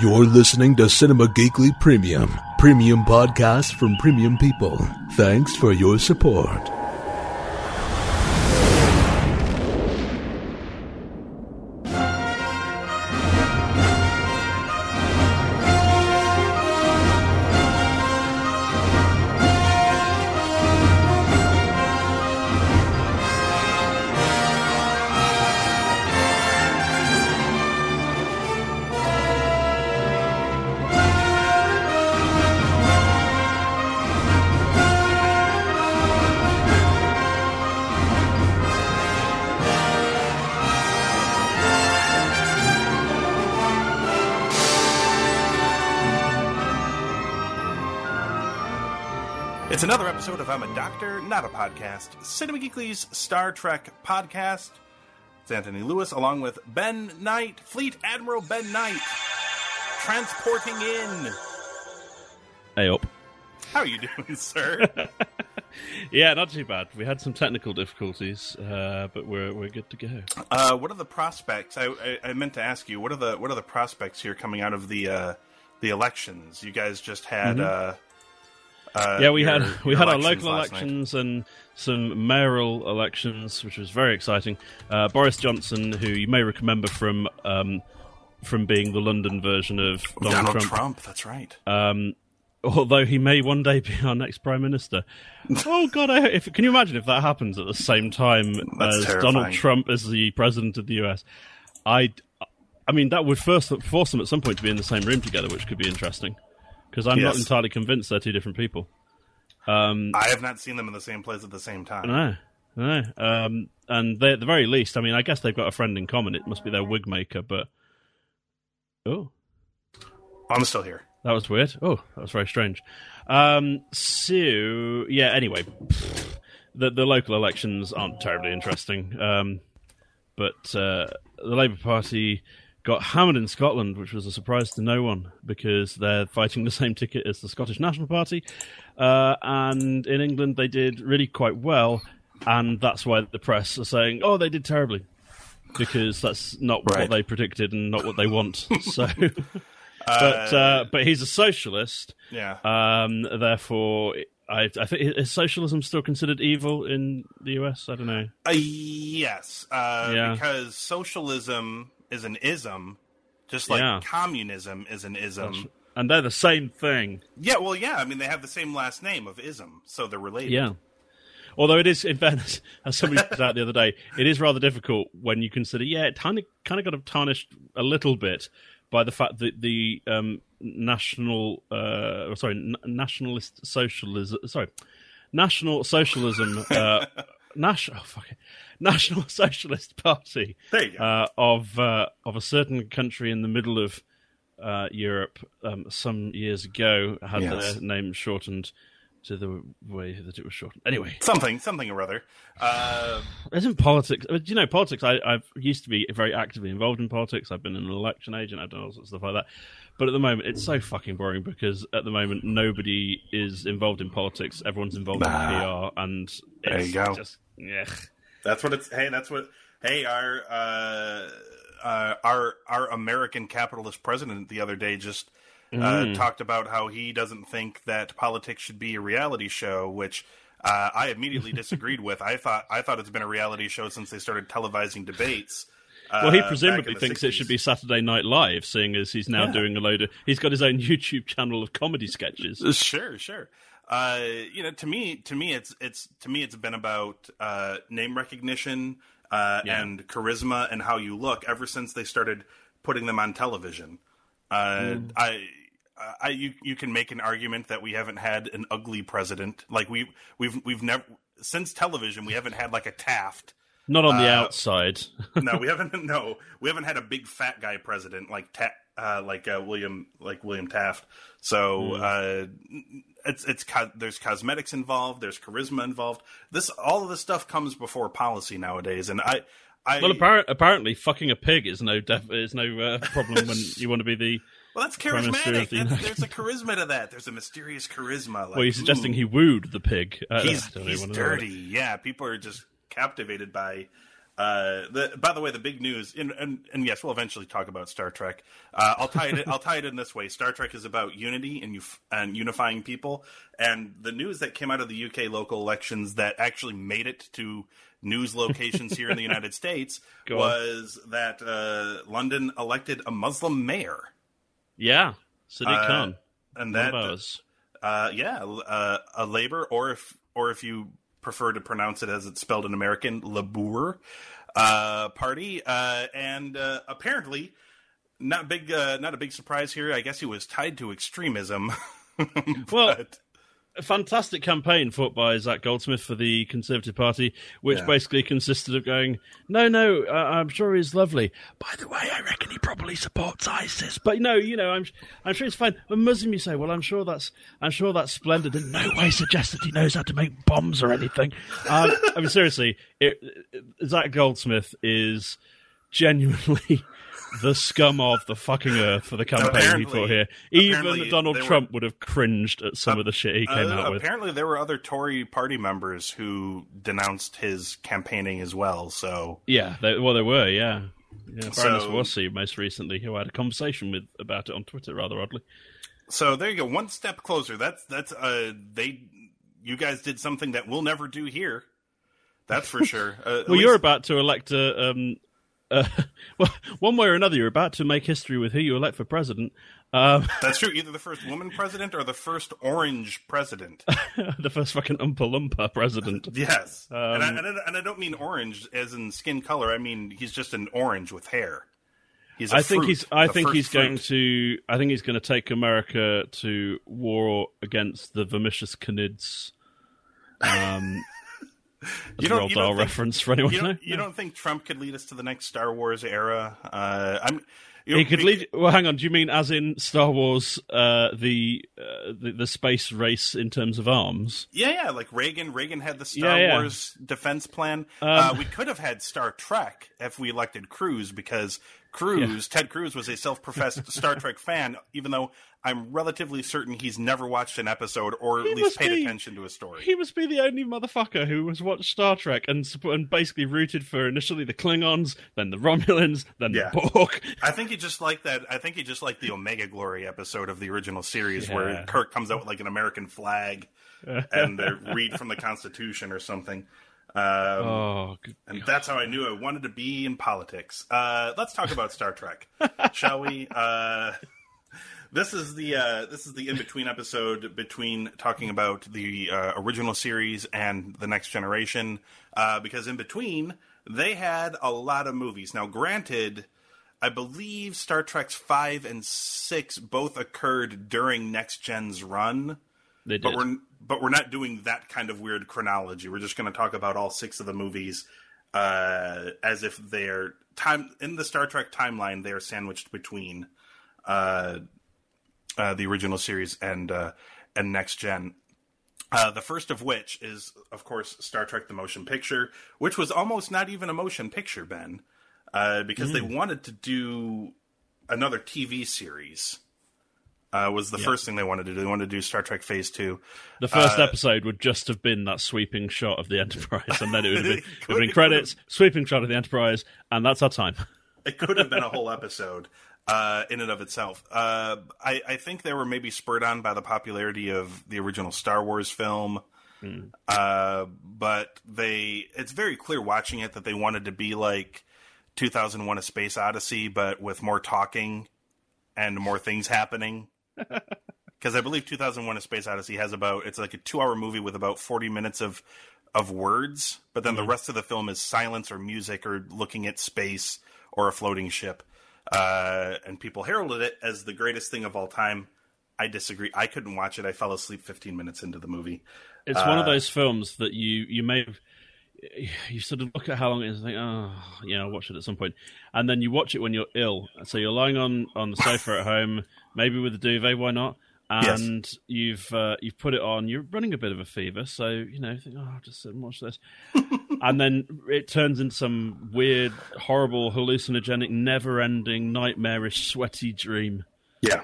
You're listening to Cinema Geekly Premium, premium podcast from premium people. Thanks for your support. Not a Podcast, Cinema Geekly's Star Trek podcast. It's Anthony Lewis along with Ben Knight, Fleet Admiral Ben Knight, transporting in. Hey up. How are you doing, sir? Yeah, not too bad. We had some technical difficulties, uh, but we're we're good to go. uh, what are the prospects? I, I, I meant to ask you. What are the what are the prospects here coming out of the uh, the elections? You guys just had. Uh, uh, yeah, we your- had we had our local last night. elections and some mayoral elections, which was very exciting. Uh, Boris Johnson, who you may remember from um, from being the London version of Donald, Donald Trump, Trump. That's right. um, although he may one day be our next prime minister. oh God! I, if can you imagine if that happens at the same time That's as terrifying. Donald Trump as the president of the US? I, I mean, that would first force them at some point to be in the same room together, which could be interesting. Because I'm not entirely convinced they're two different people. I have not seen them in the same place at the same time. No, no. Um, and they, at the very least, I mean, I guess they've got a friend in common. It must be their wig maker, but oh, I'm still here. That was weird. Oh, that was very strange. Um, so yeah. Anyway, the the local elections aren't terribly interesting. Um, but uh, the Labour Party got hammered in Scotland, which was a surprise to no one because they're fighting the same ticket as the Scottish National Party. Uh, and in England, they did really quite well, and that's why the press are saying, "Oh, they did terribly." Because that's not Right. what they predicted and not what they want. So, but uh, but he's a socialist, Yeah. um, therefore, I, I think is socialism still considered evil in the US? I don't know. Uh, yes, uh, Yeah. because socialism is an ism, just like Yeah. communism is an ism. And they're the same thing. Yeah, well, yeah. I mean, they have the same last name of ism, so they're related. Yeah. Although it is, in fairness, as somebody put out the other day, it is rather difficult when you consider, yeah, it kind of kind of got tarnished a little bit by the fact that the um, national, uh, sorry, n- nationalist socialism, sorry, national socialism, uh, national, oh, fuck it, national socialist party There you go. uh, of uh, of a certain country in the middle of uh, Europe um, some years ago had Yes. their name shortened to the way that it was shortened. Anyway, something, something or other. Uh, isn't politics? Do you know politics? I, I've used to be very actively involved in politics. I've been an election agent. I've done all sorts of stuff like that. But at the moment, it's so fucking boring because at the moment nobody is involved in politics. Everyone's involved Nah. in PR, and it's There you go. Just, yeah. that's what it's. Hey, that's what. Hey, our uh, uh, our our American capitalist president the other day just uh, Mm. talked about how he doesn't think that politics should be a reality show, which. Uh, I immediately disagreed with. I thought I thought it's been a reality show since they started televising debates. Well, he uh, presumably in the thinks it should be Saturday Night Live, seeing as he's now Yeah. doing a load of. He's got his own YouTube channel of comedy sketches. Sure, sure. Uh, you know, to me, to me, it's it's to me, it's been about uh, name recognition uh, Yeah. and charisma and how you look ever since they started putting them on television. Uh, Mm. I. I you you can make an argument that we haven't had an ugly president like we we've we've never since television we haven't had like a Taft Not on the Uh, outside. no, we haven't. No, we haven't had a big fat guy president like Ta- uh, like uh, William like William Taft. So uh, it's it's co- there's cosmetics involved, there's charisma involved. This all of this stuff comes before policy nowadays, and I. I, Well, apparent, apparently, fucking a pig is no def- is no uh, problem when you want to be the. well, that's charismatic. the That's, there's a charisma to that. There's a mysterious charisma. Like, Well, you're suggesting ooh, he wooed the pig. Uh, he's he's dirty. Yeah, people are just captivated by Uh, the, by the way, the big news, and, and, and yes, we'll eventually talk about Star Trek. Uh, I'll tie it. I'll tie it in this way. Star Trek is about unity and uf- and unifying people. And the news that came out of the UK local elections that actually made it to news locations here in the United States Go on. was that uh, London elected a Muslim mayor, Yeah, Sadiq Uh, Khan. and that uh, yeah, uh, a Labor, or if or if you prefer to pronounce it as it's spelled in American, Labour uh, party, uh, and uh, apparently not big, uh, not a big surprise here. I guess he was tied to extremism. Well, But- a fantastic campaign fought by Zac Goldsmith for the Conservative Party, which Yeah. basically consisted of going, "No, no, uh, I'm sure he's lovely. By the way, I reckon he probably supports ISIS. But no, you know, I'm I'm sure he's fine. A Muslim, you say? Well, I'm sure that's I'm sure that's splendid. In no way suggests that he knows how to make bombs or anything. Um, I mean, seriously, it, it, Zac Goldsmith is genuinely. The scum of the fucking earth for the campaign he put here. Even Donald they were- Trump would have cringed at some of the shit he came Uh, out with. apparently, there were other Tory party members who denounced his campaigning as well. So Yeah, they, well, there were, yeah. yeah Baroness So- Warsi, most recently, who I had a conversation with about it on Twitter, rather oddly. So there you go, one step closer. That's that's uh they you guys did something that we'll never do here. That's for sure. Uh, Well, you're about to elect a. Um, uh, well, one way or another, you're about to make history with who you elect for president. Um, that's true. Either the first woman president or the first orange president. the first fucking Oompa Loompa president. Yes, and, I, Um, and, I, and I don't mean orange as in skin color. I mean he's just an orange with hair. He's a I think fruit, he's. I think he's going to. I think he's going to take America to war against the Vermicious Knids. Um, You don't- you don't think- reference for anyone You don't, you don't think Trump could lead us to the next Star Wars era? Uh, I'm. You He could lead. Well, hang on. Do you mean as in Star Wars, uh, the, uh, the the space race in terms of arms? Yeah, yeah, like Reagan. Reagan had the Star Yeah, Um, yeah. Wars defense plan. uh, we could have had Star Trek if we elected Cruz because Cruz, Ted Cruz, was a self-professed Star Trek fan. Even though I'm relatively certain he's never watched an episode or at He least paid be. attention to a story. He must be the only motherfucker who has watched Star Trek and and basically rooted for initially the Klingons, then the Romulans, then Yeah. the Borg. I think he just liked that. I think he just liked the Omega Glory episode of the original series Yeah. where Kirk comes out with like an American flag and they read from the Constitution or something. Um, Oh. And that's how I knew I wanted to be in politics. Uh, let's talk about Star Trek, shall we? Uh, this is the uh, this is the in between episode between talking about the uh, original series and the next generation, uh, because in between they had a lot of movies. Now, granted, I believe Star Trek's five and six both occurred during Next Gen's run they did. but we're but we're not doing that kind of weird chronology. We're just going to talk about all six of the movies uh, as if they're time in the Star Trek timeline. They are sandwiched between uh, uh, the original series and uh, and next gen. Uh, the first of which is, of course, Star Trek: The Motion Picture, which was almost not even a motion picture, Ben, uh, because they wanted to do another TV series. Uh, was the first thing they wanted to do. They wanted to do Star Trek Phase Two. the first uh, episode would just have been that sweeping shot of the Enterprise, and then it would have been, It would have been credits, sweeping shot of the Enterprise, and that's our time. It could have been a whole episode uh, in and of itself. Uh, I, I think they were maybe spurred on by the popularity of the original Star Wars film. Uh, but they, it's very clear watching it that they wanted to be like 2001: A Space Odyssey, but with more talking and more things happening. Because I believe 2001: A Space Odyssey has about it's like a two-hour movie with about 40 minutes of of words, but then the rest of the film is silence or music or looking at space or a floating ship. Uh, and people heralded it as the greatest thing of all time. I disagree. I couldn't watch it. I fell asleep 15 minutes into the movie. It's one Uh, of those films that you you may have you sort of look at how long it is and think, oh, yeah, I'll watch it at some point. point, and then you watch it when you're ill. So you're lying on on the sofa at home, maybe with a duvet, why not? Yes. And you've uh, you've put it on. You're running a bit of a fever, so you know, think, oh, I'll just sit and watch this, and then it turns into some weird, horrible, hallucinogenic, never-ending, nightmarish, sweaty dream. Yeah.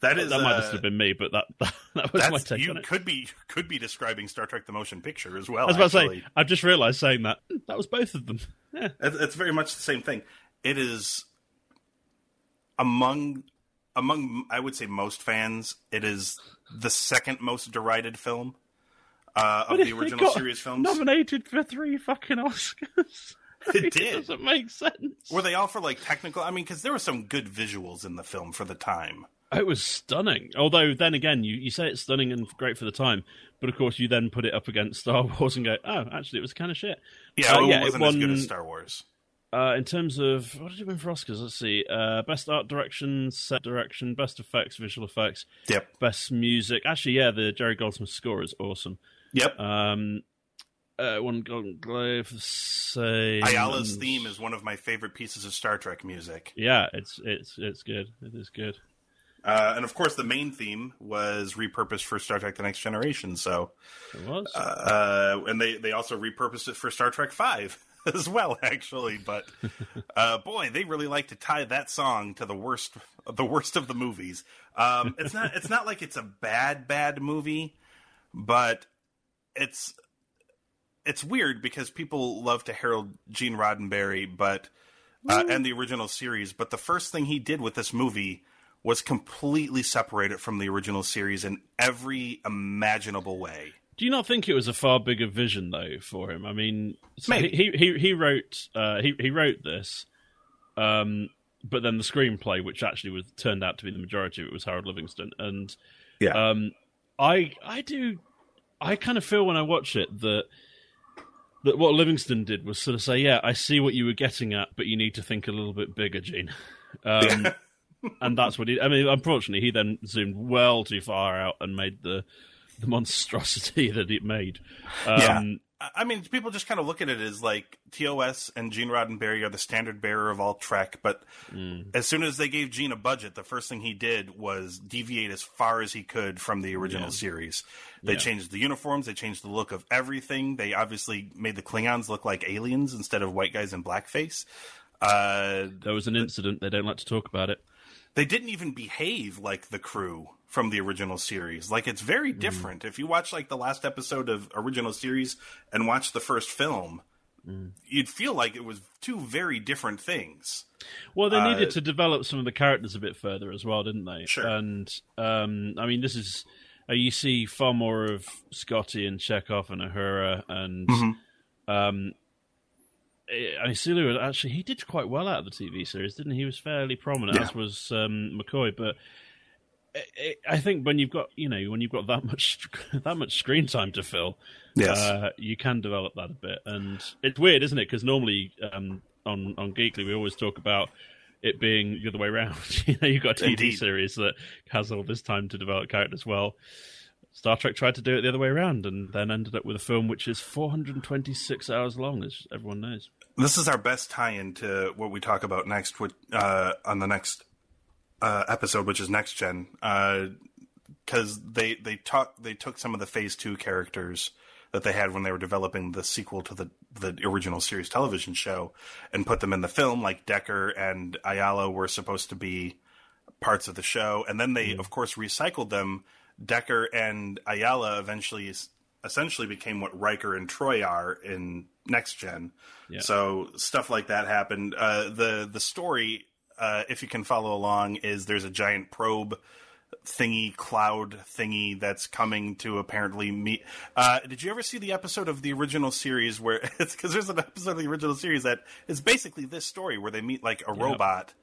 That is that might uh, just have been me, but that that, was my take you on it. could be could be describing Star Trek: The Motion Picture as well. I was about to say, I've just realised saying that that was both of them. Yeah. It's very much the same thing. It is among among I would say most fans. It is the second most derided film uh, of the It original series films. Nominated for three fucking Oscars. It it did. doesn't make sense. Were they all for like technical? I mean, because there were some good visuals in the film for the time. It was stunning. Although then again, you, you say it's stunning and great for the time, but of course you then put it up against Star Wars and go, oh, actually it was kind of shit. Yeah, Uh, it yeah, it wasn't as good as Star Wars. Uh, in terms of what did you win for Oscars? Let's see. Uh, best art direction, set direction, best effects, visual effects, Yep, best music. Actually, yeah, the Jerry Goldsmith score is awesome. yep. Um, uh, one Golden Globe same. Ilia's theme is one of my favorite pieces of Star Trek music. Yeah, it's it's it's good. It is good. Uh, and of course, the main theme was repurposed for Star Trek: The Next Generation. So, It was. uh, and they they also repurposed it for Star Trek Five as well, actually. But uh, boy, they really like to tie that song to the worst the worst of the movies. Um, it's not it's not like it's a bad bad movie, but it's it's weird because people love to herald Gene Roddenberry, but uh, and the original series. But the first thing he did with this movie was completely separate it from the original series in every imaginable way. Do you not think it was a far bigger vision though for him? I mean, so he he he wrote uh, he he wrote this, um, but then the screenplay, which actually was turned out to be the majority of it, was Harold Livingston, and Yeah. um, I I do I kind of feel when I watch it that that what Livingston did was sort of say, yeah, I see what you were getting at, but you need to think a little bit bigger, Gene. Um, and that's what he. I mean, unfortunately, he then zoomed well too far out and made the the monstrosity that it made. Um, Yeah. I- I mean, people just kind of look at it as like TOS and Gene Roddenberry are the standard bearer of all Trek, but as soon as they gave Gene a budget, the first thing he did was deviate as far as he could from the original series. They Yeah. changed the uniforms, they changed the look of everything. They obviously made the Klingons look like aliens instead of white guys in blackface. Uh, There was an incident. They don't like to talk about it. They didn't even behave like the crew from the original series. Like it's very different. If you watch like the last episode of original series and watch the first film, you'd feel like it was two very different things. Well, they Uh, needed to develop some of the characters a bit further as well, didn't they? Sure. And um, I mean, this is uh, you see far more of Scotty and Chekhov and Uhura and Mm-hmm. um, I mean, Sulu actually he did quite well out of the TV series, didn't he? He was fairly prominent, Yeah. as was um, McCoy, but. I- I I think when you've got you know when you've got that much that much screen time to fill, Yes. uh, you can develop that a bit, and it's weird, isn't it? Because normally um, on on Geekly we always talk about it being the other way around. you know, you've got a TV Indeed. series that has all this time to develop characters. Well, Star Trek tried to do it the other way around, and then ended up with a film which is 426 hours long, as everyone knows. This is our best tie-in to what we talk about next, uh, on the next uh, episode, which is next gen, because they they talk they took some of the Phase Two characters that they had when they were developing the sequel to the the original series television show, and put them in the film. Like Decker and Ilia were supposed to be parts of the show, and then they of course recycled them. Decker and Ilia eventually essentially became what Riker and Troi are in next gen. Yeah. So stuff like that happened. Uh, the the story, uh, if you can follow along, is there's a giant probe thingy cloud thingy that's coming to apparently meet. Uh, did you ever see the episode of the original series where it's because there's an episode of the original series that is basically this story where they meet like a robot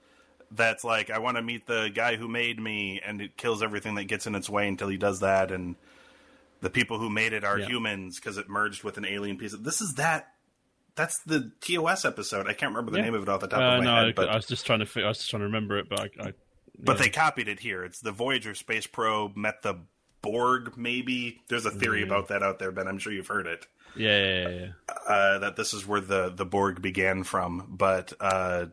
that's like I want to meet the guy who made me and it kills everything that gets in its way until he does that and the people who made it are humans because it merged with an alien piece. This is that. That's the TOS episode. I can't remember the Yeah. name of it off the top Uh, of my no, I, head, but I was just trying to fi- I was just trying to remember it, but I, I but they copied it here. It's the Voyager space probe met the Borg. Maybe there's a theory about that out there, Ben. I'm sure you've heard it. yeah, yeah, yeah, yeah. Uh, that this is where the the Borg began from, but uh,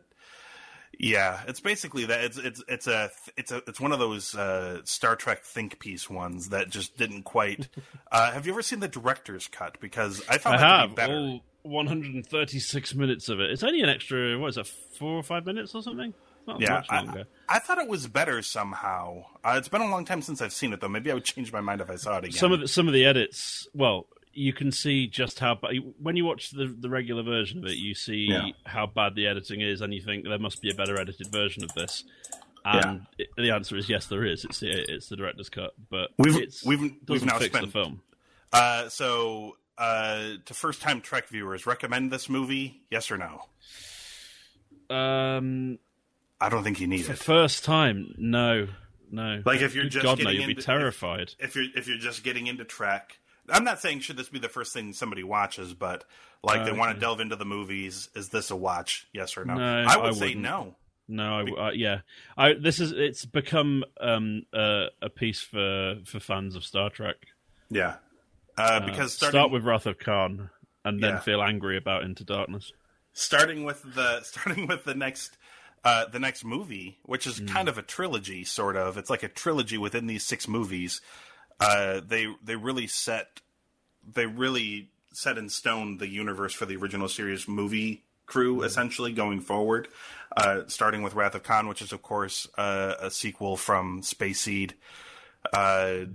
yeah, it's basically that. It's it's it's a it's a it's one of those uh, Star Trek think piece ones that just didn't quite. uh, have you ever seen the director's cut? Because I thought I that have be better. 136 minutes of it. It's only an extra what is it, four or five minutes or something? Not Yeah, much longer. I, I thought it was better somehow. Uh, it's been a long time since I've seen it, though. Maybe I would change my mind if I saw it again. some of the, some of the edits well you can see just how bad. When you watch the the regular version of it, you see Yeah. how bad the editing is, and you think there must be a better edited version of this. And it, the answer is yes, there is. It's the it's the director's cut, but We've- it's, we've- we've now spent- the film. Uh, so, uh, to first time Trek viewers, recommend this movie? Yes or no? Um, I don't think you need for it. first time, no, no. Like, if you're Good just God, no, you'll be into- if- terrified. If you're if you're just getting into Trek, I'm not saying should this be the first thing somebody watches, but like they Oh, want to delve into the movies. Is this a watch? Yes or no? No, I would I say no. No, I, uh, yeah, I, this is it's become um, uh, a piece for for fans of Star Trek. Yeah, uh, Uh, because starting start with Wrath of Khan and then Yeah. feel angry about Into Darkness. starting with the starting with the next uh, the next movie, which is kind of a trilogy, sort of. It's like a trilogy within these six movies. Uh, they they really set they really set in stone the universe for the original series movie crew, essentially going forward. Uh, starting with Wrath of Khan, which is of course uh, a sequel from Space Seed. Uh,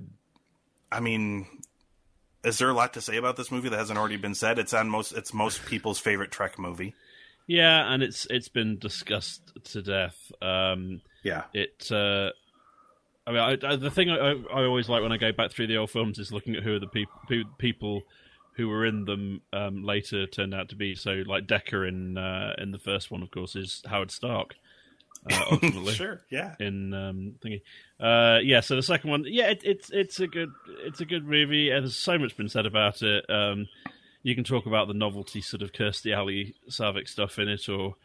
I mean, is there a lot to say about this movie that hasn't already been said? It's on most it's most people's favorite Trek movie. Yeah, and it's it's been discussed to death. Um, Yeah. it. Uh, I mean, I, I, the thing I, I always like when I go back through the old films is looking at who are the people who people who were in them um, later turned out to be. So, like Decker in uh, in the first one, of course, is Howard Stark. Uh, ultimately, Sure. Yeah. in um, thingy. Uh, yeah, so the second one, yeah, it, it's it's a good it's a good movie. and There's so much been said about it. Um, you can talk about the novelty sort of Kirstie Alley Saavik stuff in it, or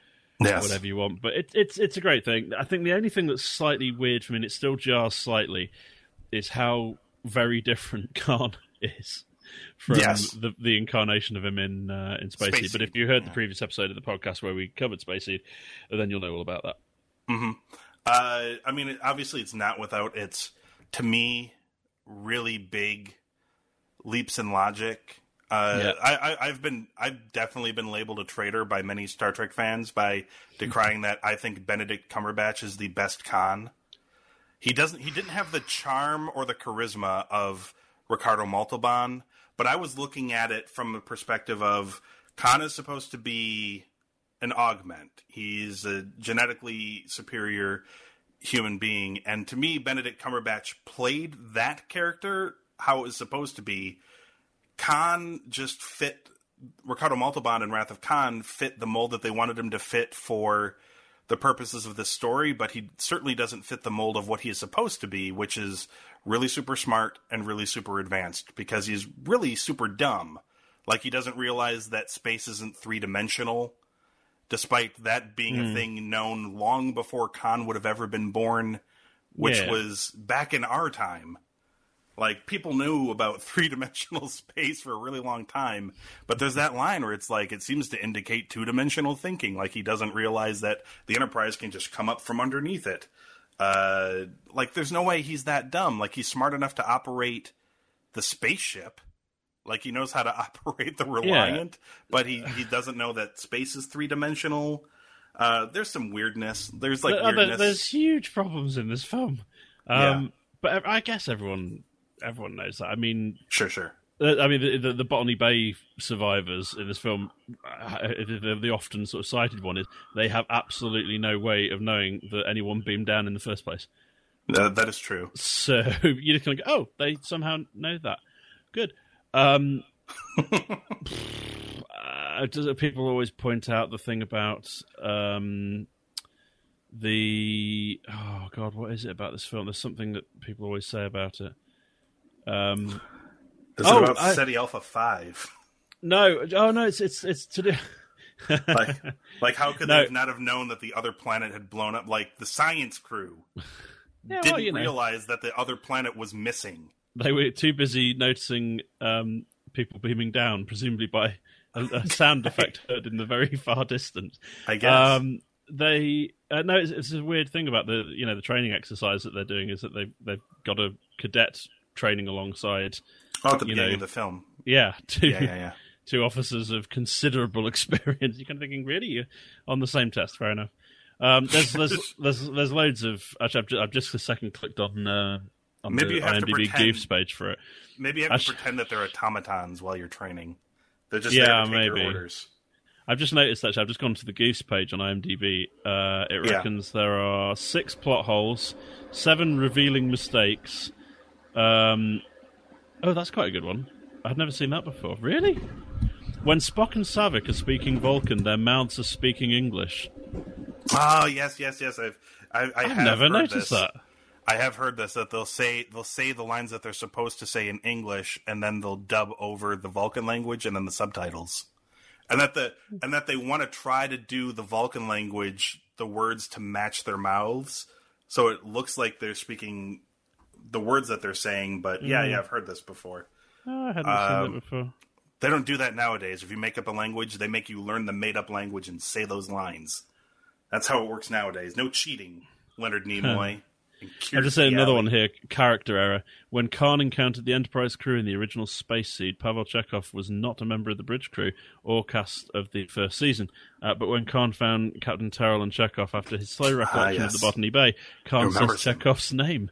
Yes. whatever you want. But it, it's it's a great thing. I think the only thing that's slightly weird for me, and it still jars slightly, is how very different Khan is from Yes. the the incarnation of him in uh, in Space, Space But if you heard the previous episode of the podcast where we covered Space Seed, then you'll know all about that. Uh, I mean, obviously, it's not without its, to me, really big leaps in logic. Uh, Yeah. I, I, I've been, I've definitely been labeled a traitor by many Star Trek fans by decrying that I think Benedict Cumberbatch is the best Khan. He doesn't, he didn't have the charm or the charisma of Ricardo Montalban, but I was looking at it from the perspective of Khan is supposed to be an augment. He's a genetically superior human being. And to me, Benedict Cumberbatch played that character how it was supposed to be. Khan just fit Ricardo Montalban and Wrath of Khan fit the mold that they wanted him to fit for the purposes of this story, but he certainly doesn't fit the mold of what he is supposed to be, which is really super smart and really super advanced because he's really super dumb. Like he doesn't realize that space isn't three dimensional, despite that being a thing known long before Khan would have ever been born, which Yeah. was back in our time. Like people knew about three dimensional space for a really long time, but there's that line where it's like it seems to indicate two dimensional thinking. Like he doesn't realize that the Enterprise can just come up from underneath it. Uh, like there's no way he's that dumb. Like he's smart enough to operate the spaceship. Like he knows how to operate the Reliant, but he he doesn't know that space is three dimensional. Uh, there's some weirdness. There's like uh, weirdness. there's huge problems in this film. Um, Yeah. But I guess everyone everyone knows that. I mean, Sure, sure. uh, I mean the, the, the Botany Bay survivors in this film, uh, the, the often sort of cited one is they have absolutely no way of knowing that anyone beamed down in the first place. Uh, that is true. So you just kind of go, oh, they somehow know that. Good. Um, uh, does it, people always point out the thing about um, the oh god, what is it about this film? There's something that people always say about it. Um, Is Oh, it about I- Ceti Alpha Five? no, oh no, it's it's it's to do. like, like how could No. they not have known that the other planet had blown up? Like the science crew Yeah, didn't well, you know. realize that the other planet was missing. They were too busy noticing um, people beaming down, presumably by a, a sound effect heard in the very far distance. I guess. Um, they uh, no, it's, it's a weird thing about the you know the training exercise that they're doing is that they they've got a cadet training alongside oh, at the beginning know, of the film. yeah two Yeah, yeah, yeah. two officers of considerable experience. You're kind of thinking really you're on the same test. Fair enough. Um, there's there's there's there's loads of actually I've just, I've just a second clicked on uh, on Maybe the you have to IMDb pretend- Goofs page for it. Maybe you have to pretend that they're automatons while you're training. They're just Yeah, to maybe. orders. I've just noticed actually. I've just gone to the Goofs page on IMDb. Uh, it Yeah. reckons there are six plot holes, seven revealing mistakes. Um, oh, that's quite a good one. I've never seen that before. Really? When Spock and Saavik are speaking Vulcan, their mouths are speaking English. Oh yes, yes, yes. I've I, I I've have never noticed this. that. I have heard this that they'll say they'll say the lines that they're supposed to say in English, and then they'll dub over the Vulcan language and then the subtitles, and that the and that they want to try to do the Vulcan language, the words to match their mouths, so it looks like they're speaking the words that they're saying. But yeah, Mm. yeah, I've heard this before. Oh, I hadn't Um, seen that before. They don't do that nowadays. If you make up a language, they make you learn the made up language and say those lines. That's how it works nowadays. No cheating, Leonard Nimoy. I just say another one here. Character error. When Khan encountered the Enterprise crew in the original Space Seed, Pavel Chekhov was not a member of the bridge crew or cast of the first season. Uh, but when Khan found Captain Terrell and Chekhov after his slow recollection Ah, yes. of the Botany Bay, Khan says. Chekhov's name.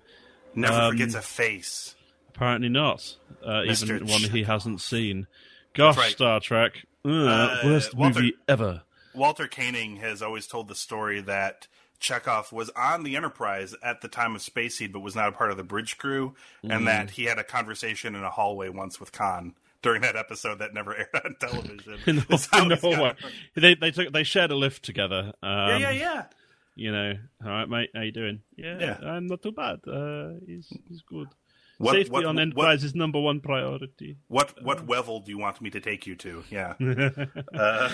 Never um, forgets a face. Apparently not. Uh, even one he hasn't seen. Gosh, right. Star Trek. Uh, Uh, worst Walter- movie ever. Walter Koenig has always told the story that Chekhov was on the Enterprise at the time of Space Seed, but was not a part of the bridge crew, Mm. and that he had a conversation in a hallway once with Khan during that episode that never aired on television. How no he's. They they took they shared a lift together. Um, Yeah, yeah, yeah. You know, all right, mate. How you doing? Yeah, Yeah. I'm not too bad. Uh, he's he's good. What- Safety what- on Enterprise is number one priority. What what level do you want me to take you to? Yeah.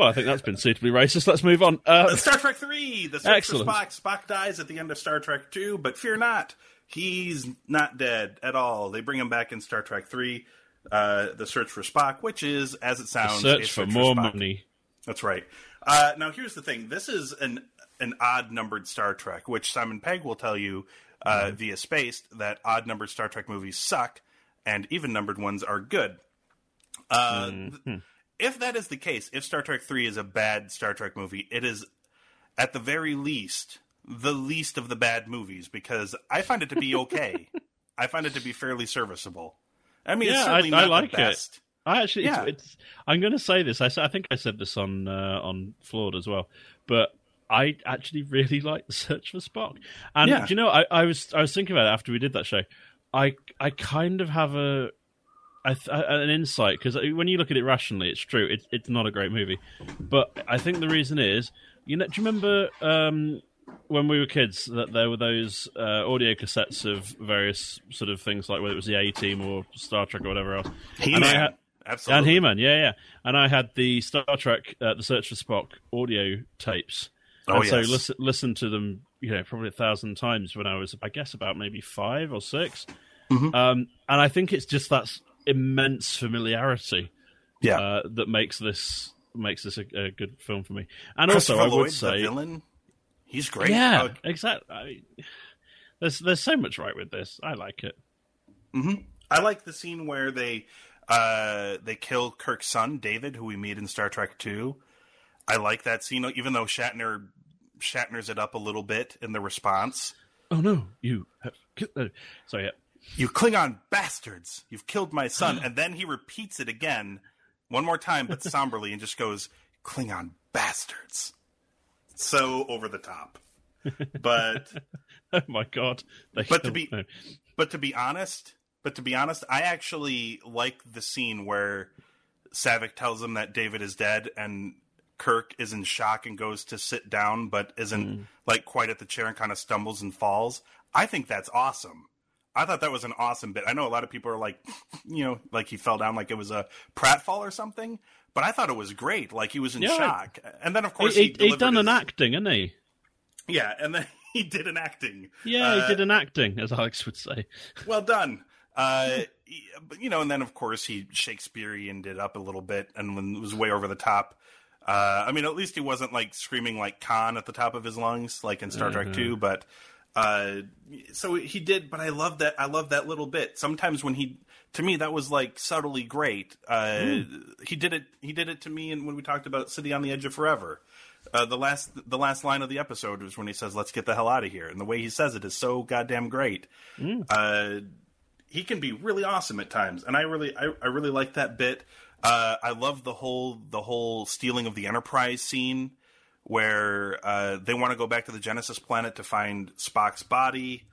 Well, I think that's been suitably racist. Let's move on. Uh, Star Trek Three: The Search Excellent. for Spock. Spock dies at the end of Star Trek Two, but fear not, he's not dead at all. They bring him back in Star Trek Three, uh, The Search for Spock, which is, as it sounds, a search for more Spock. money. That's right. Uh, now, here's the thing: this is an an odd numbered Star Trek, which Simon Pegg will tell you uh, Mm-hmm. via Spaced that odd numbered Star Trek movies suck, and even numbered ones are good. Uh, Mm-hmm. If that is the case, if Star Trek Three is a bad Star Trek movie, it is at the very least the least of the bad movies because I find it to be okay. I find it to be fairly serviceable. I mean, it's Yeah, I- I like the it. I actually, Yeah. it's, it's, I'm going to say this. I think I said this on uh, on Flawed as well, but I actually really like the Search for Spock. And Yeah. do you know, I, I was I was thinking about it after we did that show. I I kind of have a, I th- an insight because when you look at it rationally, it's true. It's it's not a great movie, but I think the reason is, you know, do you remember? Um, when we were kids, that there were those uh, audio cassettes of various sort of things, like whether it was the A Team or Star Trek or whatever else. And I He-Man. had- Absolutely. and He Man, yeah, yeah. And I had the Star Trek, uh, The Search for Spock audio tapes. Oh, and so yes. listen, listened to them, you know, probably a thousand times when I was, I guess, about maybe five or 6 Mm-hmm. Um, and I think it's just that immense familiarity yeah. uh, that makes this makes this a, a good film for me. And also, I Lloyd, would say, villain, he's great. yeah, Uh, exactly. I mean, there's there's so much right with this. I like it. I like the scene where they uh, they kill Kirk's son, David, who we meet in Star Trek Two. I like that scene, even though Shatner Shatner's it up a little bit in the response. Oh no, you have. killed- uh, So yeah, You Klingon bastards! You've killed my son, and then he repeats it again, one more time, but somberly, and just goes, "Klingon bastards." So over the top, but oh my god. They But to be-. But to be honest, but to be honest, I actually like the scene where Saavik tells him that David is dead and Kirk is in shock and goes to sit down but isn't mm. like quite at the chair and kind of stumbles and falls. I think that's awesome. I thought that was an awesome bit. I know a lot of people are like, you know, like he fell down like it was a pratfall or something, but I thought it was great. Like he was in Yeah. shock. And then of course he, he, he, he delivered done an acting, hasn't he? Yeah, and then he did an acting. Yeah, Uh, he did an acting, as Alex would say. well done. Uh, you know, and then of course he Shakespearean it up a little bit, and was way over the top. Uh, I mean, at least he wasn't like screaming like Khan at the top of his lungs, like in Star Trek Two. But uh, so he did. But I love that. I love that little bit. Sometimes when he, to me, that was like subtly great. Uh, He did it. He did it to me, and when we talked about City on the Edge of Forever. Uh, the last the last line of the episode was when he says, "Let's get the hell out of here," and the way he says it is so goddamn great. Uh, he can be really awesome at times, and I really I, I really like that bit. Uh, I love the whole the whole stealing of the Enterprise scene where uh, they want to go back to the Genesis planet to find Spock's body.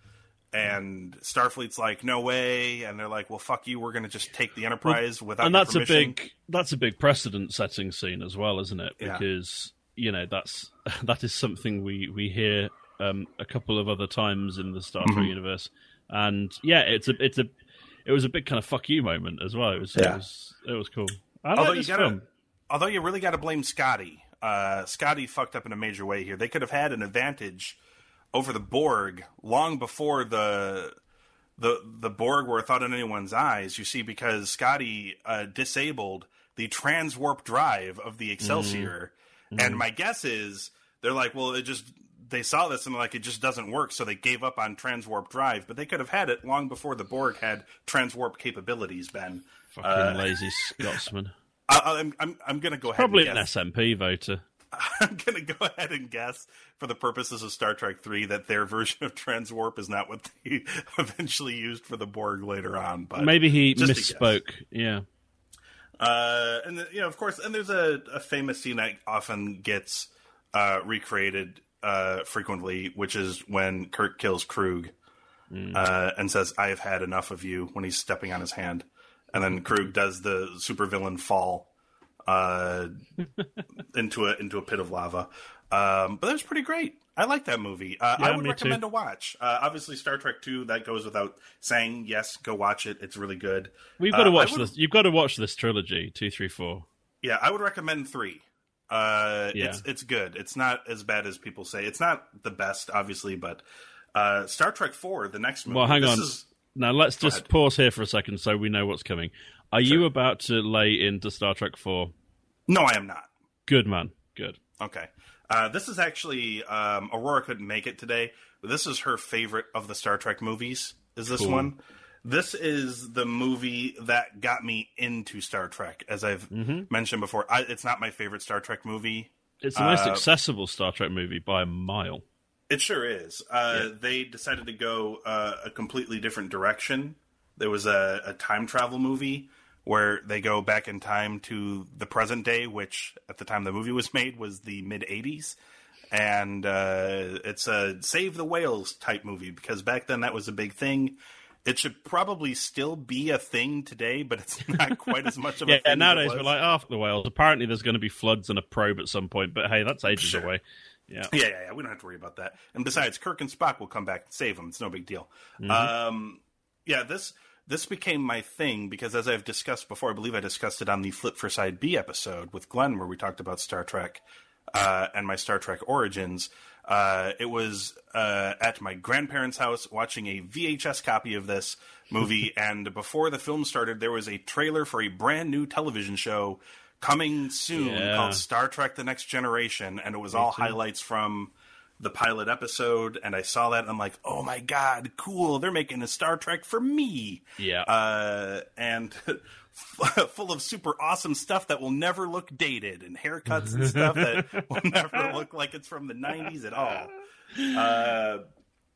And Starfleet's like, no way, and they're like, well, fuck you, we're going to just take the Enterprise without and that's a big that's a big precedent setting scene as well, isn't it? Yeah. Because you know that's that is something we we hear um, a couple of other times in the Star Mm-hmm. Trek universe, and yeah, it's a it's a it was a big kind of fuck you moment as well. It was Yeah. it was it was cool. I Although like you this gotta, film. although you really got to blame Scotty. Uh, Scotty fucked up in a major way here. They could have had an advantage over the Borg long before the the the Borg were a thought in anyone's eyes. You see, because Scotty uh, disabled the transwarp drive of the Excelsior, and my guess is they're like, well, it just they saw this and they're like it just doesn't work, so they gave up on transwarp drive. But they could have had it long before the Borg had transwarp capabilities. Ben, Fucking uh, lazy Scotsman. I, I'm I'm I'm gonna go ahead. Probably and an. SNP voter. I'm gonna go ahead and guess, for the purposes of Star Trek Three, that their version of transwarp is not what they eventually used for the Borg later on. But Maybe he just a guess. misspoke. Yeah. Uh, and the, you know, of course, and there's a, a famous scene that often gets uh, recreated uh, frequently, which is when Kirk kills Kruge uh, and says, "I have had enough of you" when he's stepping on his hand, and then Kruge does the supervillain fall uh, into a into a pit of lava. Um, but that was pretty great. I like that movie. Uh, I would me recommend too. to watch. Uh, obviously, Star Trek Two that goes without saying. Yes, go watch it. It's really good. We've got to watch would- this. You've got to watch this trilogy, two, three, four. Yeah, I would recommend three. Uh, Yeah. it's it's good. It's not as bad as people say. It's not the best, obviously, but uh, Star Trek Four, the next movie. Well, hang this on. Is, Now let's just pause here for a second so we know what's coming. Are you about to lay into Star Trek Four? no, I am not. Good man, good. Okay. Uh, this is actually um, Aurora couldn't make it today, this is her favorite of the Star Trek movies. Is this Cool. one? This is the movie that got me into Star Trek. As I've Mm-hmm. mentioned before, I, it's not my favorite Star Trek movie. It's the most Uh, accessible Star Trek movie by a mile. It sure is. Uh, They decided to go uh, a completely different direction. There was a, a time travel movie where they go back in time to the present day, which at the time the movie was made was the mid 80s. And uh, it's a save the whales type movie because back then that was a big thing. It should probably still be a thing today, but it's not quite as much of a Yeah, thing. it nowadays we're like after the whales. Apparently, there's going to be floods and a probe at some point, but hey, that's ages Sure. away. Yeah, Yeah, yeah, yeah. We don't have to worry about that. And besides, Kirk and Spock will come back and save him. It's no big deal. Mm-hmm. Um, yeah, this this became my thing because, as I've discussed before, I believe I discussed it on the Flip for Side B episode with Glenn, where we talked about Star Trek uh, and my Star Trek origins. Uh, it was uh, at my grandparents' house watching a VHS copy of this movie, and before the film started, there was a trailer for a brand new television show coming soon Yeah. called Star Trek: The Next Generation, and it was all highlights from the pilot episode. And I saw that, and I'm like, "Oh my god, cool! They're making a Star Trek for me." yeah. uh, and full of super awesome stuff that will never look dated and haircuts and stuff that will never look like it's from the 90s at all. Uh,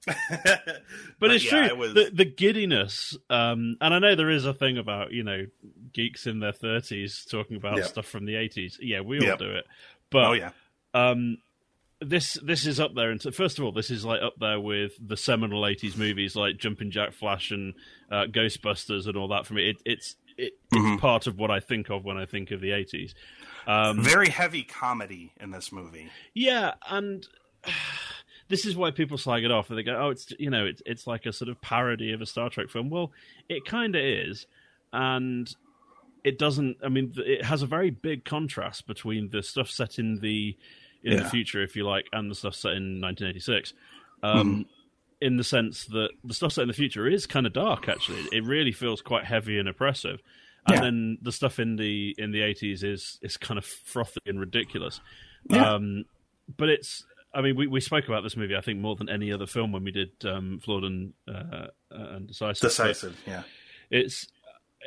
but, it's yeah, true. it was- The, the giddiness, um, and I know there is a thing about you know geeks in their thirties talking about Yep. stuff from the eighties. Yeah, we all Yep. do it. But oh yeah, um, this this is up there. And first of all, this is like up there with the seminal '80s movies like Jumping Jack Flash and uh, Ghostbusters and all that. For me, it, it's it, Mm-hmm. it's part of what I think of when I think of the '80s. Um, very heavy comedy in this movie. yeah, and this is why people slag it off and they go, "Oh, it's you know, it's it's like a sort of parody of a Star Trek film." Well, it kind of is, and it doesn't. I mean, it has a very big contrast between the stuff set in the in the future, if you like, and the stuff set in 1986. Um, In the sense that the stuff set in the future is kind of dark. Actually, it really feels quite heavy and oppressive. And Yeah. then the stuff in the in the 80s is is kind of frothy and ridiculous. Yeah. Um, but it's I mean we, we spoke about this movie I think more than any other film when we did um, Flawed and uh, and Decisive. Decisive, yeah. It's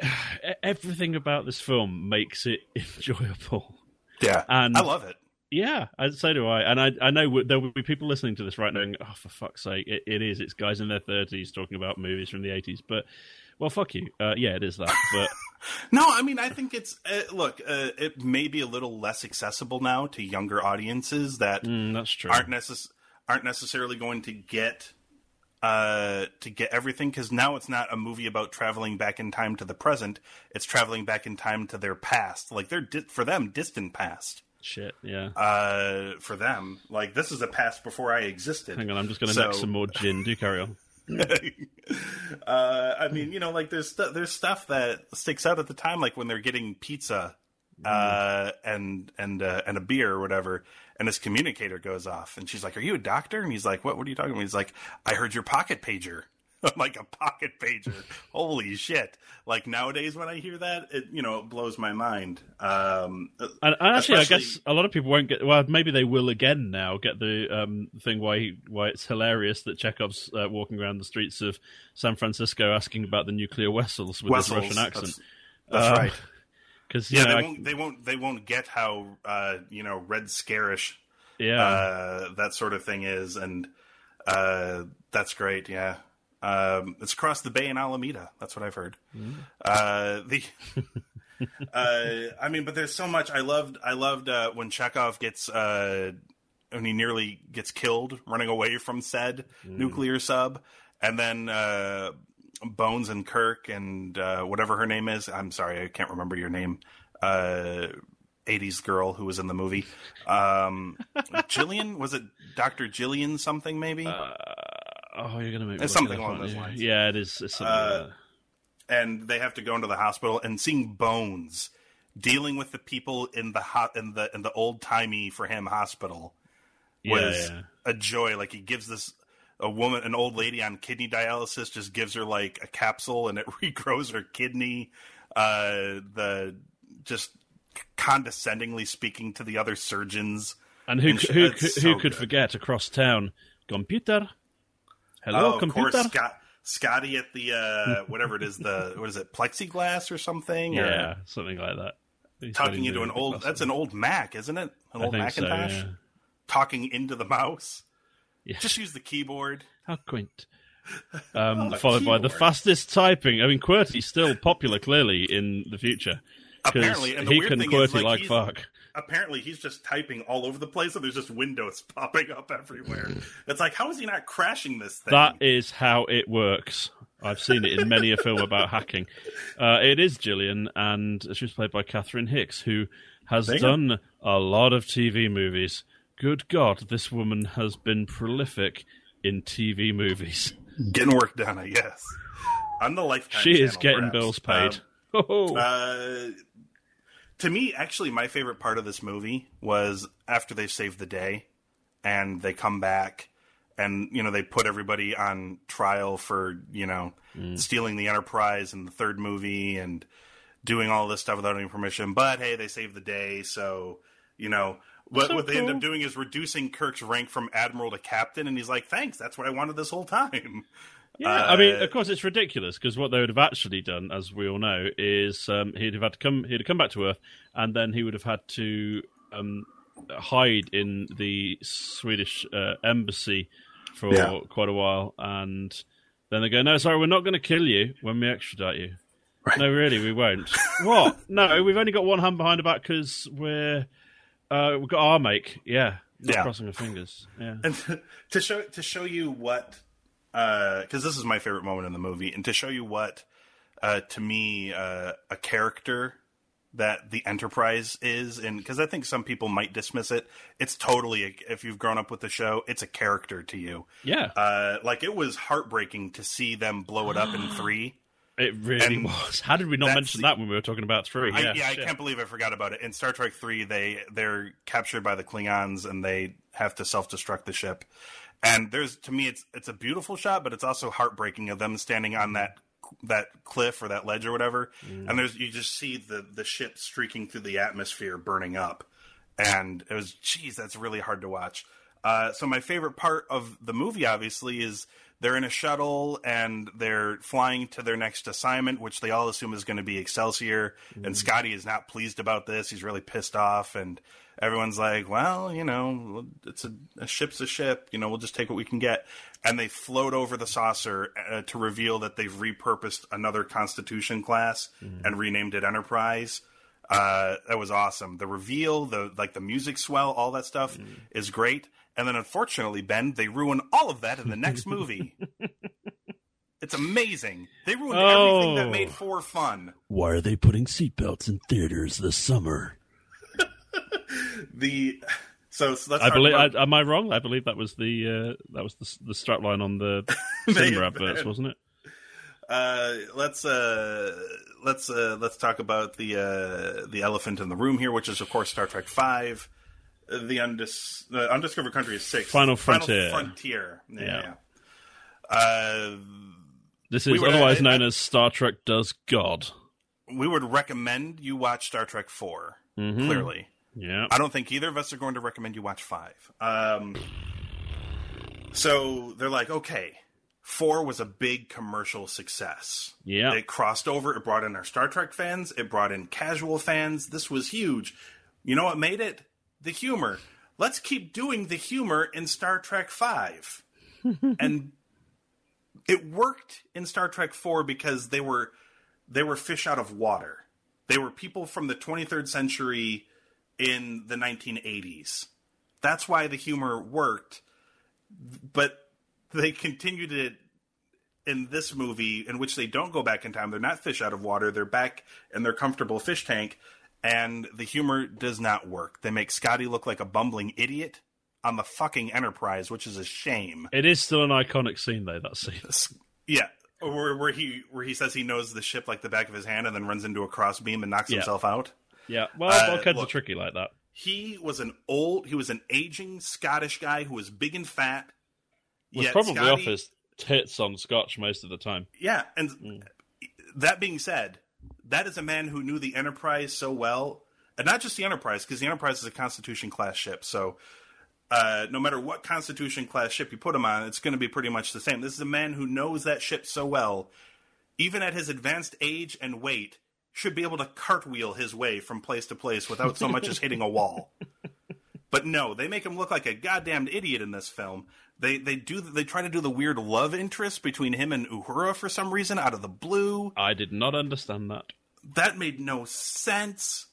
everything about this film makes it enjoyable. Yeah, And- I love it. Yeah, I- so do I, and I I know there will be people listening to this right now. Oh, for fuck's sake, it, it is. It's guys in their thirties talking about movies from the eighties, but well, fuck you. Uh, yeah, it is that. But No, I mean, I think it's uh, look. Uh, it may be a little less accessible now to younger audiences that mm, that's true. aren't necess- aren't necessarily going to get uh, to get everything because now it's not a movie about traveling back in time to the present. It's traveling back in time to their past, like they're di- for them distant past. Shit. Yeah. Uh, for them, like this is a past before I existed. Hang on, I'm just going to So- mix some more gin. Do carry on. uh, I mean, you know, like there's stu- there's stuff that sticks out at the time, like when they're getting pizza uh, and and uh, and a beer or whatever, and his communicator goes off, and she's like, "Are you a doctor?" And he's like, "What? What are you talking about?" He's like, "I heard your pocket pager." I'm like a pocket pager. Holy shit! Like nowadays, when I hear that, it you know it blows my mind. Um, And, and actually, I guess a lot of people won't get. Well, maybe they will again now. Get the um, thing why he, why it's hilarious that Chekhov's uh, walking around the streets of San Francisco asking about the nuclear vessels with Wessels, his Russian accent. That's, that's Um, right. Because Yeah, know, they I- won't. They won't. They won't get how uh, you know red scarish yeah, uh, that sort of thing is, and uh, that's great. Yeah, um, it's across the bay in Alameda. That's what I've heard. Uh, the, uh, I mean, but there's so much. I loved. I loved uh, when Chekhov gets uh, when he nearly gets killed running away from said nuclear sub, and then. Uh, Bones and Kirk and uh, whatever her name is. I'm sorry, I can't remember your name. Uh, 80s girl who was in the movie. Um, Gillian? Was it Dr. Gillian something, maybe? Oh, you're gonna make It's something along those you? lines. Yeah, it is. It's something Uh, like and they have to go into the hospital and seeing Bones dealing with the people in the hot in the in the old timey for him hospital was yeah, yeah. a joy. Like he gives this a woman, an old lady on kidney dialysis, just gives her like a capsule and it regrows her kidney. Uh, the just condescendingly speaking to the other surgeons. And who and who it's who, so could good. forget across town? Computer. Hello, oh, of computer. course, Scott, Scotty at the uh, whatever it is, the what is it, plexiglass or something? or yeah, something like that. He's talking into an old. That's an old Mac, isn't it? An I old think so, Macintosh. yeah. Talking into the mouse. Yeah. Just use the keyboard. How quaint. Um, Oh, followed by the fastest typing. I mean, QWERTY's still popular, clearly, in the future. Apparently, and the he weird can thing QWERTY is, like, like fuck. Apparently, he's just typing all over the place, and there's just windows popping up everywhere. It's like, how is he not crashing this thing? That is how it works. I've seen it in many a film about hacking. Uh, it is Gillian, and she was played by Catherine Hicks, who has go. done a lot of TV movies. Good God, this woman has been prolific in TV movies. Getting work done, I guess. On the lifetime. She is channel, getting perhaps. bills paid. Um, Oh, Uh, to me, actually, my favorite part of this movie was after they save the day and they come back and, you know, they put everybody on trial for, you know, mm. stealing the Enterprise in the third movie and doing all this stuff without any permission. But hey, they saved the day. So, you know, what, So what they end up doing is reducing Kirk's rank from admiral to captain. And he's like, thanks, that's what I wanted this whole time. Yeah, I mean, Uh, of course, it's ridiculous because what they would have actually done, as we all know, is um, he'd have had to come. He'd have come back to Earth, and then he would have had to um, hide in the Swedish uh, embassy for Yeah. quite a while, and then they go, "No, sorry, we're not going to kill you when we extradite you." Right. No, really, we won't. what? No, we've only got one hand behind the back because we're uh, we've got our make. Yeah, Yeah. crossing our fingers. Yeah. and to show to show you what because this is my favorite moment in the movie and to show you what uh, to me uh, a character that the enterprise is and because i think some people might dismiss it it's totally a, if you've grown up with the show it's a character to you Yeah, uh, like it was heartbreaking to see them blow it up in three it really and was. How did we not mention that when we were talking about three? I, yeah, yeah, I can't believe I forgot about it. In Star Trek Three, they they're captured by the Klingons and they have to self destruct the ship. And there's to me, it's it's a beautiful shot, but it's also heartbreaking of them standing on mm. that that cliff or that ledge or whatever. Mm. And there's you just see the the ship streaking through the atmosphere, burning up. And it was, geez, that's really hard to watch. Uh, so my favorite part of the movie, obviously, is they're in a shuttle and they're flying to their next assignment, which they all assume is going to be Excelsior. And mm. Scotty is not pleased about this; he's really pissed off, and everyone's like, "Well, you know, it's a, a ship's a ship. You know, we'll just take what we can get." And they float over the saucer uh, to reveal that they've repurposed another Constitution class and renamed it Enterprise. Uh, that was awesome. The reveal, the like the music swell, all that stuff is great. And then unfortunately, Ben, they ruin all of that in the next movie. it's amazing. They ruined everything that Oh. made four fun. Why are they putting seatbelts in theaters this summer? The so, so I believe. I, am I wrong? I believe that was the uh, that was the, the strapline on the cinema adverts, wasn't it? uh, let's uh, let's uh, let's talk about the uh, the elephant in the room here, which is of course Star Trek Five. Uh, The undis- undiscovered country is six. Final Frontier. Frontier. Yeah. Yeah. Uh, This is were- otherwise I- known as Star Trek Does God. we would recommend you watch Star Trek 4 Mm-hmm. Clearly, Yeah. I don't think either of us are going to recommend you watch five. Um, so they're like, okay, four was a big commercial success. Yeah. It crossed over. It brought in our Star Trek fans. It brought in casual fans. This was huge. You know what made it? The humor. Let's keep doing the humor in Star Trek Five. and it worked in Star Trek Four because they were they were fish out of water. They were people from the 23rd century in the 1980s. That's why the humor worked. But they continued it in this movie, in which they don't go back in time. They're not fish out of water. They're back in their comfortable fish tank, and the humor does not work. They make Scotty look like a bumbling idiot on the fucking Enterprise, which is a shame. It is still an iconic scene, though. That scene. Yeah, where, where he where he says he knows the ship like the back of his hand, and then runs into a crossbeam and knocks Yeah. himself out. Yeah. Well, Uh, bulkheads are look. tricky like that. He was an old, he was an aging Scottish guy who was big and fat. Was probably Scotty- off his tits on scotch most of the time. Yeah, and that being said, that is a man who knew the Enterprise so well, and not just the Enterprise, because the Enterprise is a Constitution class ship. So, uh, no matter what Constitution class ship you put him on, it's going to be pretty much the same. This is a man who knows that ship so well, even at his advanced age and weight, should be able to cartwheel his way from place to place without so much as hitting a wall. But no, they make him look like a goddamn idiot in this film. They they do they try to do the weird love interest between him and Uhura for some reason out of the blue. I did not understand that. That made no sense.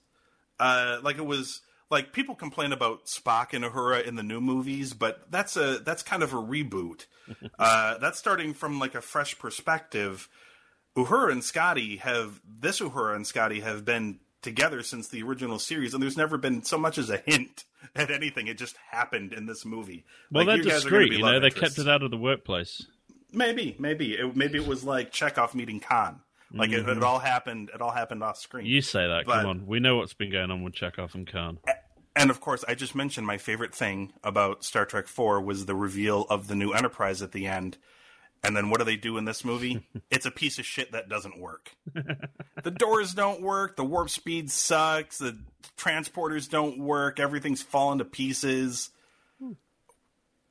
Uh, like it was like people complain about Spock and Uhura in the new movies, but that's a that's kind of a reboot. uh, that's starting from like a fresh perspective. Uhura and Scotty have this Uhura and Scotty have been together since the original series, and there's never been so much as a hint at anything. It just happened in this movie. Well, Like, they're you guys are gonna discreet. You know, they interests. kept it out of the workplace. Maybe, maybe, it, maybe it was like Chekhov meeting Khan. Like it, it all happened. It all happened off screen. Mm-hmm. You say that. But- Come on. We know what's been going on with Chekhov and Khan. And of course, I just mentioned my favorite thing about Star Trek 4 was the reveal of the new Enterprise at the end. And then what do they do in this movie? it's a piece of shit that doesn't work. the doors don't work, the warp speed sucks, the transporters don't work, everything's falling to pieces.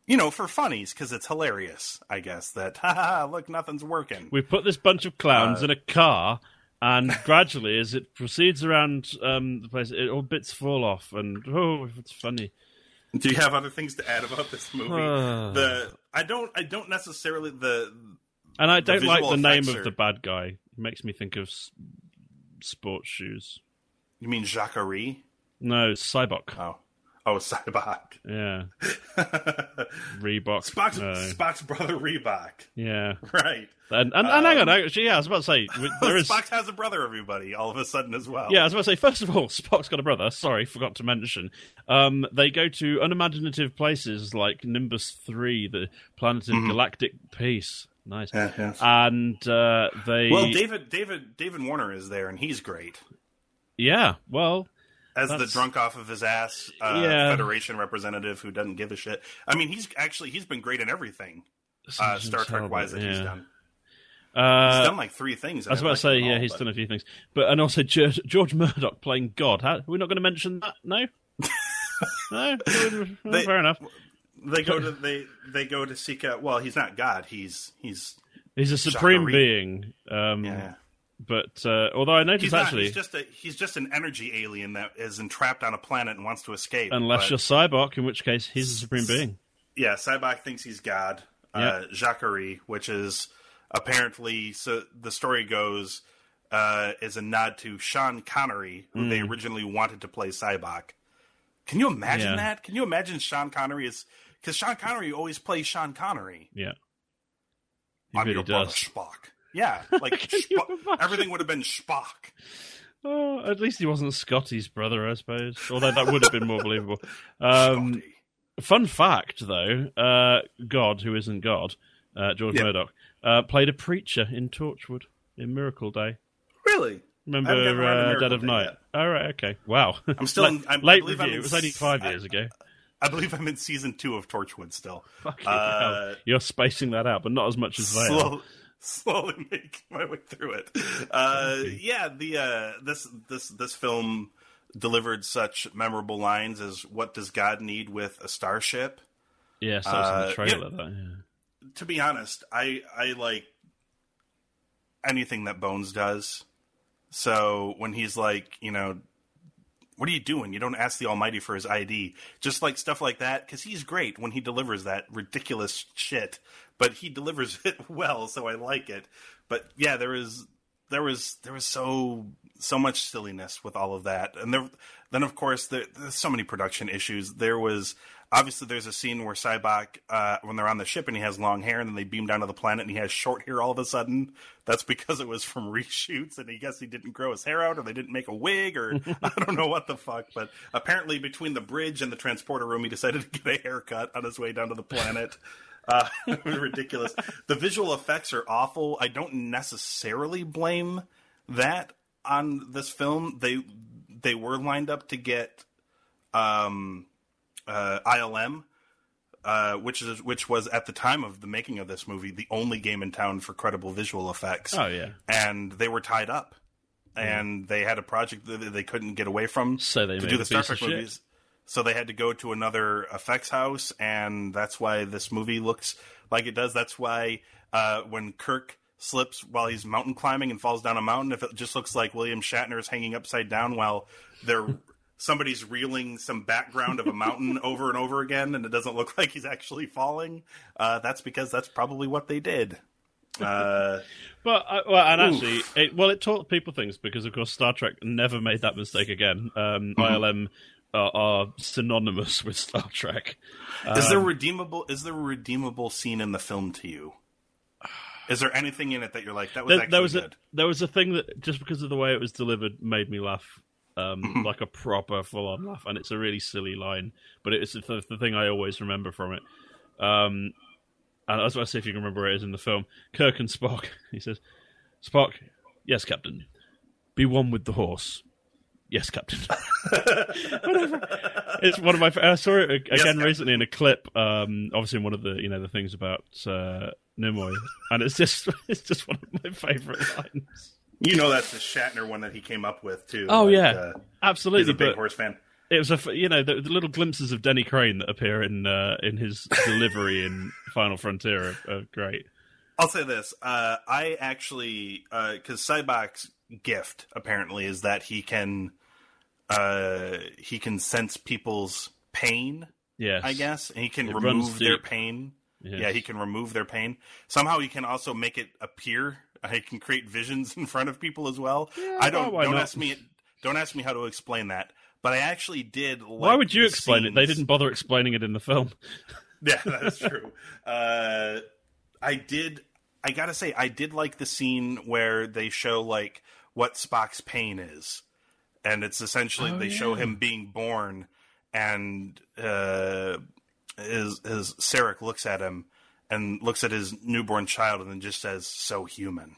You know, for funnies, because it's hilarious, I guess, that, ha look, nothing's working. We put this bunch of Uh, clowns in a car, and gradually, as it proceeds around um, the place, it, all bits fall off, and oh, it's funny. Do you have other things to add about this movie? Uh. the I don't I don't necessarily the And I don't like the name effects of the bad guy. It makes me think of sports shoes. you mean Jacquerie? No, Sybok. Oh. Oh, Sybok. Yeah, Reebok. Spock's, No. Spock's brother Reebok. Yeah, Right. and and, and hang on, actually, yeah, I was about to say there is. Spock has a brother, everybody, all of a sudden as well. Yeah, I was about to say. First of all, Spock's got a brother. Sorry, forgot to mention. Um, they go to unimaginative places like Nimbus Three, the planet of galactic peace. Nice. Yeah, yes. And uh, they. Well, David David David Warner is there, and he's great. yeah. Well, As the drunk off of his ass uh, Yeah. Federation representative who doesn't give a shit. I mean, he's actually he's been great in everything uh, Star Trek wise that he's done. Uh, He's done like three things. I was about to say, yeah, he's done a few things, but and also George, George Murdock playing God. How, are we not going to mention that? No, no, They- fair enough. they go to they they go to seek out. Well, he's not God. He's he's He's a supreme being. Um, yeah. But uh, although I noticed He's not. actually, He's just a he's just an energy alien that is entrapped on a planet and wants to escape. unless but- you're Sybok, in which case he's a supreme being. yeah, Sybok thinks he's God. Uh, Jacare, which is apparently so the story goes uh, is a nod to Sean Connery, who they originally wanted to play Sybok. Can you imagine Yeah. that? Can you imagine Sean Connery is because Sean Connery always plays Sean Connery. Yeah, he I'm really your brother does. Spock. Yeah, like Can you Spock, imagine? everything would have been Spock. Oh, at least he wasn't Scotty's brother, I suppose. Although that would have been more believable. Um, fun fact, though, uh, God, who isn't God, uh, George Yeah. Murdock, uh, played a preacher in Torchwood in Miracle Day. Really? Remember I haven't gotten around to uh, Dead of Day Night? All right, okay. Wow. I'm still in- I'm- late review. in It was only five I- years ago. I believe I'm in season two of Torchwood still. Uh. You're spacing that out, but not as much as they are. Slow, slowly making my way through it. Uh, yeah, the uh, this this this film delivered such memorable lines as "What does God need with a starship?" Was in Uh, the trailer. That, yeah. To be honest, I I like anything that Bones does. So when he's like, you know, what are you doing? You don't ask the Almighty for his ID. Just like stuff like that, because he's great when he delivers that ridiculous shit. But he delivers it well, so I like it. But yeah, there was there was there was so so much silliness with all of that, and there then of course there, there's so many production issues. There was obviously there's a scene where Sybok uh, when they're on the ship and he has long hair, and then they beam down to the planet and he has short hair all of a sudden. That's because it was from reshoots, and I guess he didn't grow his hair out, or they didn't make a wig, or I don't know what the fuck. But apparently, between the bridge and the transporter room, he decided to get a haircut on his way down to the planet. Uh, it was ridiculous. The visual effects are awful. I don't necessarily blame that on this film. They they were lined up to get um, uh, ILM, uh, which is which was at the time of the making of this movie the only game in town for credible visual effects. Oh, yeah. and they were tied up, and they had a project that they couldn't get away from So they to do the Star Trek of shit. movies. So they had to go to another effects house, and that's why this movie looks like it does. That's why uh, when Kirk slips while he's mountain climbing and falls down a mountain, if it just looks like William Shatner is hanging upside down while they're somebody's reeling some background of a mountain over and over again, and it doesn't look like he's actually falling, uh, that's because that's probably what they did. Uh, But uh, well, and actually, it, well, it taught people things because, of course, Star Trek never made that mistake again. Um, Mm-hmm. ILM are, are synonymous with Star Trek. is Um, there redeemable? Is there a redeemable scene in the film to you? Is there anything in it that you're like that was There, actually there was good? a there was a thing that just because of the way it was delivered made me laugh, um, Mm-hmm. like a proper full on laugh, and it's a really silly line, but it's the, the thing I always remember from it. Um, and I was about to see if you can remember where it is in the film. Kirk and Spock. He says, "Spock, yes, Captain. Be one with the horse." Yes, Captain. It's one of my. I saw it again Captain. recently in a clip. Um, obviously, in one of the you know the things about uh, Nimoy, and it's just it's just one of my favorite lines. You know that's the Shatner one that he came up with too. Oh Like, yeah, uh, he's absolutely. a big horse fan. it was a you know the, the little glimpses of Denny Crane that appear in uh, in his delivery in Final Frontier are, are great. I'll say this: uh, I actually because Sybok's gift apparently is that he can uh, he can sense people's pain. Yes, I guess and he can It remove their pain. Yes. Yeah, he can remove their pain. Somehow he can also make it appear. He can create visions in front of people as well. I don't. don't not? ask me. Don't ask me how to explain that. But I actually did. Like Why would you explain it? They didn't bother explaining it in the film. Yeah, that's true. uh, I did. I gotta say, I did like the scene where they show like what Spock's pain is, and it's essentially Oh, they show him being born, and uh, his his Sarek looks at him and looks at his newborn child, and then just says, "So human."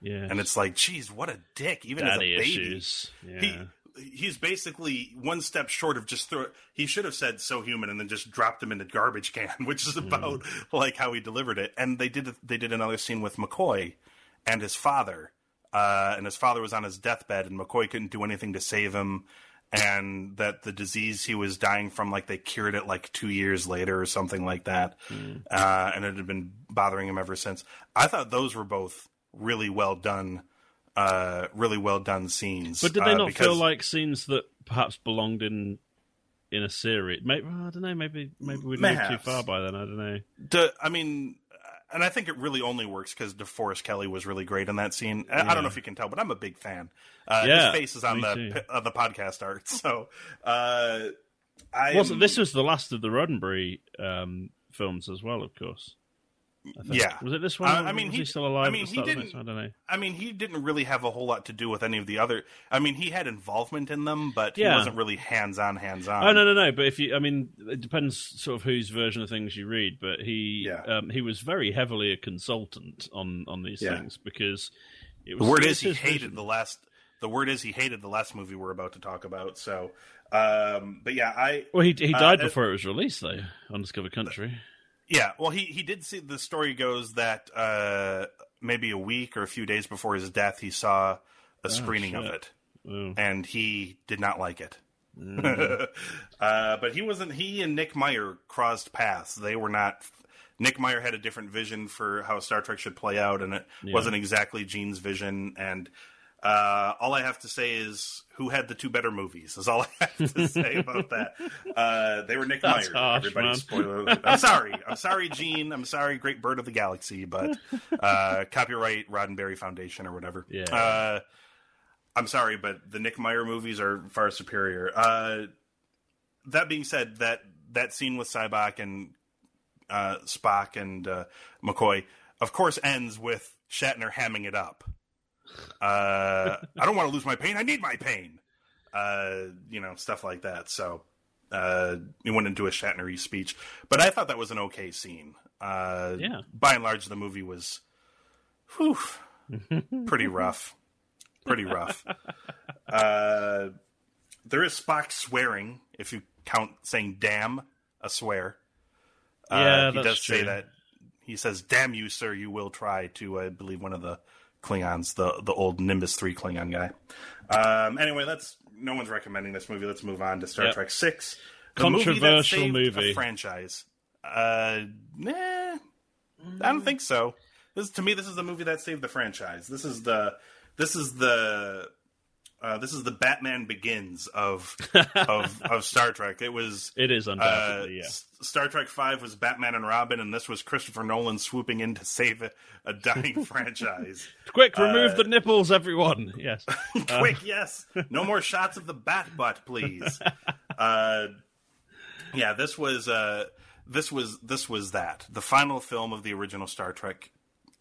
Yeah, And it's like, geez, what a dick! Even daddy as a baby, issues. Yeah. he he's basically one step short of just throw. He should have said "so human" and then just dropped him in the garbage can, which is about like how he delivered it. And they did they did another scene with McCoy and his father, uh, and his father was on his deathbed, and McCoy couldn't do anything to save him. And that the disease he was dying from, like they cured it like two years later or something like that, Hmm. uh, and it had been bothering him ever since. I thought those were both really well done, uh, really well done scenes. But did they uh, not feel like scenes that perhaps belonged in in a series? Maybe I don't know. Maybe maybe we'd moved too far by then. I don't know. De, I mean, and I think it really only works because DeForest Kelley was really great in that scene. I- I don't know if you can tell, but I'm a big fan. Uh, Yeah, his face is on the uh, the podcast art, so uh, I Was am- this was the last of the Roddenberry um, films as well? Of course. I think. Yeah. Was it this one? Uh, I mean, was he- he still alive? I mean, at the he start of didn't- I don't know. I mean, he didn't really have a whole lot to do with any of the other. I mean, he had involvement in them, but Yeah. he wasn't really hands on, hands on. Oh no, no, no! But if you, I mean, it depends sort of whose version of things you read. But he, Yeah. um, he was very heavily a consultant on on these Yeah. things because it The was. word it is was he hated vision. the last. The word is he hated the last movie we're about to talk about. So, um, but yeah, I Well, he he Uh, died it- before it was released, though. Undiscovered Country. Yeah, well, he he did see. The story goes that uh, maybe a week or a few days before his death, he saw a screening of it, Oh. and he did not like it. uh, but he wasn't. He and Nick Meyer crossed paths. They were not. Nick Meyer had a different vision for how Star Trek should play out, and it wasn't exactly Gene's vision. And uh, all I have to say is, who had the two better movies? Is all I have to say about that. Uh, they were Nick That's Meyer. harsh, Everybody, man. spoiler. I'm sorry. I'm sorry, Gene. I'm sorry, Great Bird of the Galaxy, but uh, copyright Roddenberry Foundation or whatever. Yeah. Uh, I'm sorry, but the Nick Meyer movies are far superior. Uh, that being said, that that scene with Sybok and uh, Spock and uh, McCoy, of course, ends with Shatner hamming it up. Uh, I don't want to lose my pain. I need my pain. Uh, you know, stuff like that. So uh, he went into a Shatnery speech, but I thought that was an okay scene. Uh, Yeah. By and large, the movie was, whew, pretty rough. Pretty rough. uh, there is Spock swearing, if you count saying "damn" a swear. Uh, Yeah, he does say that. He says, "Damn you, sir! You will try to." I believe one of the Klingons, the the old Nimbus three Klingon guy. Um, anyway, that's no one's recommending this movie. Let's move on to Star Yep. Trek Six, the movie that Controversial saved movie. a franchise. Uh, nah, I don't think so. This to me, this is the movie that saved the franchise. This is the this is the uh, this is the Batman Begins of of of Star Trek. It was It is uh, undoubtedly, yeah. Star Trek Five was Batman and Robin, and this was Christopher Nolan swooping in to save a, a dying franchise. Quick, remove uh, the nipples, everyone. Yes. Quick, yes, no more shots of the bat butt, please. Uh, yeah, this was uh, this was this was that the final film of the original Star Trek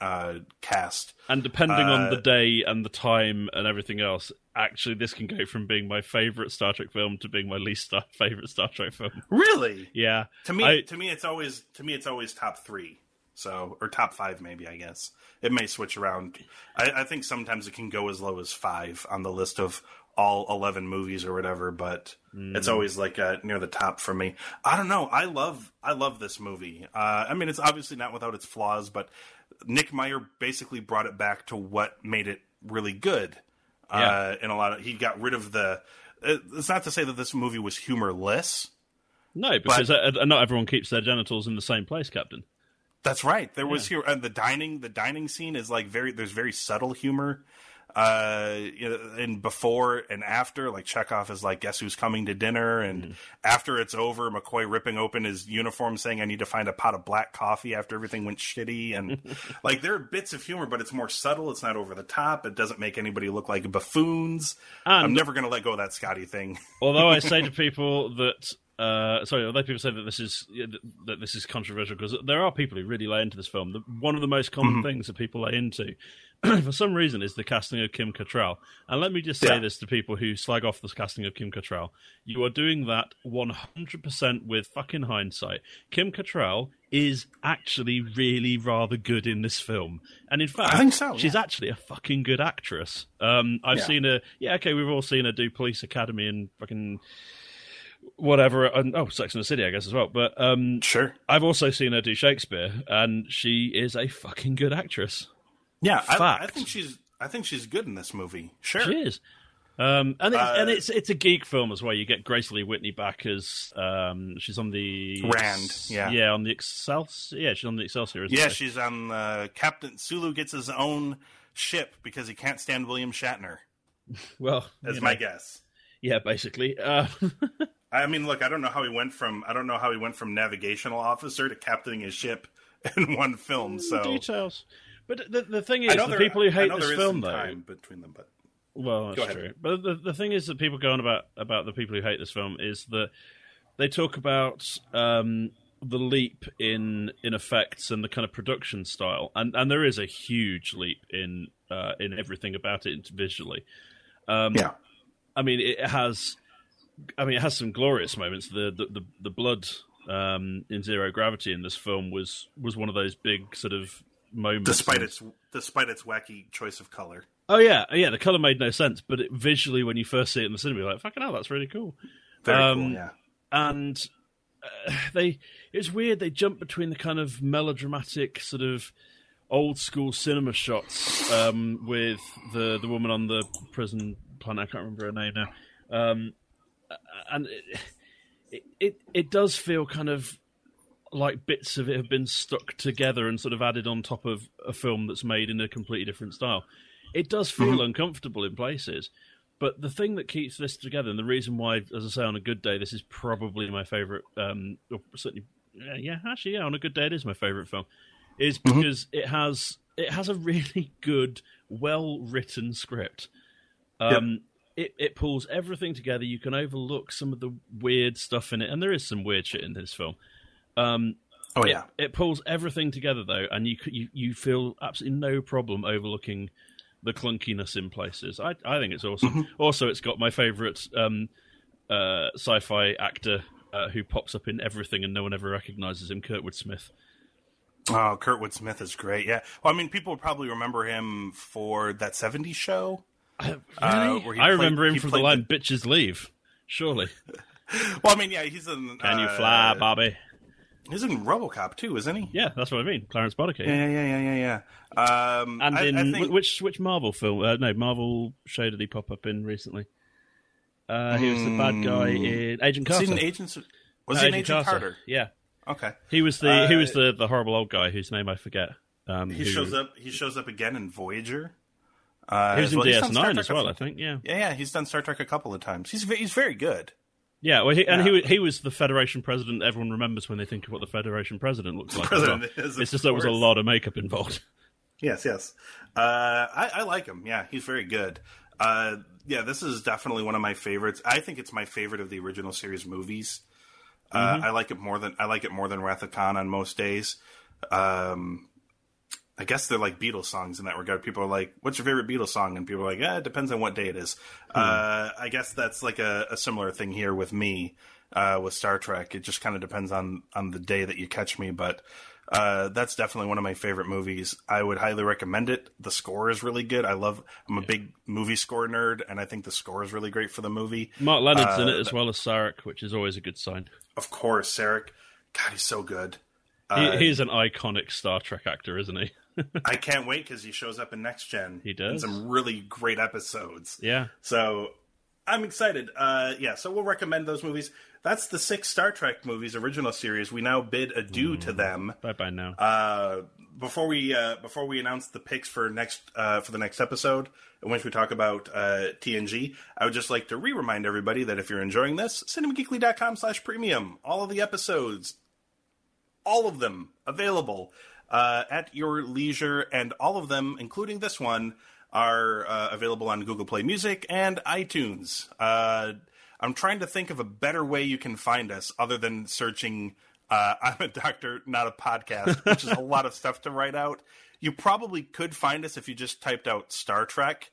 uh, cast. And depending on the Uh, day and the time and everything else, actually, this can go from being my favorite Star Trek film to being my least star- favorite Star Trek film. Really, Yeah. to me, I- to me, it's always to me, it's always top three. So, or top five, maybe. I guess it may switch around. I, I think sometimes it can go as low as five on the list of all eleven movies or whatever. But it's always like uh, near the top for me. I don't know. I love I love this movie. Uh, I mean, it's obviously not without its flaws, but Nick Meyer basically brought it back to what made it really good. Uh, Yeah. in a lot of, he got rid of the. It's not to say that this movie was humorless. No, because uh, uh, not everyone keeps their genitals in the same place, Captain. That's right. There was here and the dining. The dining scene is like very. There's very subtle humor, uh, you know, and before and after. Like Chekhov is like, "Guess who's coming to dinner?" And after it's over, McCoy ripping open his uniform, saying, "I need to find a pot of black coffee." After everything went shitty, and like there are bits of humor, but it's more subtle. It's not over the top. It doesn't make anybody look like buffoons. And- I'm never going to let go of that Scotty thing. Although I say to people that, uh, sorry, although people say that this is that this is controversial because there are people who really lay into this film. The, one of the most common things that people lay into, for some reason, is the casting of Kim Cattrall. And let me just say Yeah. this to people who slag off the casting of Kim Cattrall: you are doing that 100% with fucking hindsight. Kim Cattrall is actually really rather good in this film, and in fact, I think so, She's yeah. actually a fucking good actress. Um, I've Yeah. seen her. Yeah, okay, we've all seen her do Police Academy and fucking whatever. And, oh, Sex and the City, I guess as well. But um, Sure. I've also seen her do Shakespeare, and she is a fucking good actress. Yeah, I, I think she's. I think she's good in this movie. Sure. She is. Um, and it's, Uh, and it's it's a geek film as well. You get Grace Lee Whitney back as um, she's on the Rand, yeah. yeah, on the Excelsior. Yeah, she's on the Excelsior. Yeah, she? she's on uh, Captain Sulu gets his own ship because he can't stand William Shatner. well, That's my know, guess. yeah, basically. Uh, I mean, look, I don't know how he went from I don't know how he went from navigational officer to captaining his ship in one film. So details. But the the thing is, know the people who hate this film, though, time between them, but Well, that's true. But the the thing is that people go on about about the people who hate this film is that they talk about um, the leap in in effects and the kind of production style, and and there is a huge leap in uh, in everything about it visually. Um, yeah, I mean, it has. I mean, it has some glorious moments. The the the, the blood um, in Zero Gravity in this film was was one of those big sort of moments. despite its despite its wacky choice of color. Oh yeah, yeah. The color made no sense, but it, visually, when you first see it in the cinema, you're like, "Fucking hell, that's really cool." Very Um, cool. Yeah, And uh, they, it's weird. They jump between the kind of melodramatic sort of old school cinema shots um, with the the woman on the prison planet. I can't remember her name now. Um, and it, it it it does feel kind of like bits of it have been stuck together and sort of added on top of a film that's made in a completely different style. It does feel uncomfortable in places, but the thing that keeps this together, and the reason why, as I say, on a good day, this is probably my favorite. Um, or certainly, yeah, actually, yeah, on a good day, it is my favorite film, is because it has it has a really good, well written script. Um, it, it pulls everything together. You can overlook some of the weird stuff in it, and there is some weird shit in this film. Um, oh it, yeah, it pulls everything together though, and you you you feel absolutely no problem overlooking the clunkiness in places. I I think it's awesome. Mm-hmm. Also, it's got my favourite um, uh, sci-fi actor uh, who pops up in everything and no one ever recognises him, Kurtwood Smith. Oh, Kurtwood Smith is great. Yeah. Well, I mean, people probably remember him for that '70s show. Uh, he I played- remember him from the line "Bitches leave." Surely, Well, I mean, yeah, he's in. can you uh, fly, Bobby? He's in RoboCop too, isn't he? Yeah, that's what I mean. Clarence Boddicker. Yeah, yeah, yeah, yeah, yeah. yeah. Um, And I, in I think, which which Marvel film? Uh, no, Marvel show did he pop up in recently? Uh, he was the bad guy in Agent was Carter. he in Agents? Was Uh, he Agent Carter? Yeah, Okay. he was the he Uh, was the, the horrible old guy whose name I forget. Um, He who- shows up. He shows up again in Voyager. Uh, He was in well. Star DS9 Trek as well, I think. Yeah, Yeah, yeah, he's done Star Trek a couple of times. He's he's very good. Yeah. Well, he, and he Yeah. he was the Federation president. Everyone remembers when they think of what the Federation president looks like. President well. is, it's just there was a lot of makeup involved. Yes, yes. Uh, I, I like him. Yeah, he's very good. Uh, yeah, this is definitely one of my favorites. I think it's my favorite of the original series movies. Uh, I like it more than I like it more than Wrath of Khan on most days. Um, I guess they're like Beatles songs in that regard. People are like, "What's your favorite Beatles song?" And people are like, "Yeah, it depends on what day it is." Uh, I guess that's like a, a similar thing here with me uh, with Star Trek. It just kind of depends on on the day that you catch me, but uh, that's definitely one of my favorite movies. I would highly recommend it. The score is really good. I love. I'm a big movie score nerd, and I think the score is really great for the movie. Mark Lenard's in Uh, it as well as Sarek, which is always a good sign. Of course, Sarek. God, he's so good. He, Uh, he's an iconic Star Trek actor, isn't he? I can't wait because he shows up in Next Gen. He in does. some really great episodes. yeah. So I'm excited. Uh, yeah, so we'll recommend those movies. That's the six Star Trek movies, original series. We now bid adieu to them. Bye bye now. Uh, before we uh, before we announce the picks for next uh, for the next episode, in which we talk about uh, TNG, I would just like to re-remind everybody that if you're enjoying this, cinemageekly.com slash premium. All of the episodes, all of them available uh, at your leisure, and all of them, including this one, are uh, available on Google Play Music and iTunes. Uh, I'm trying to think of a better way you can find us other than searching uh, I'm a doctor, not a podcast, which is a lot of stuff to write out. You probably could find us if you just typed out Star Trek,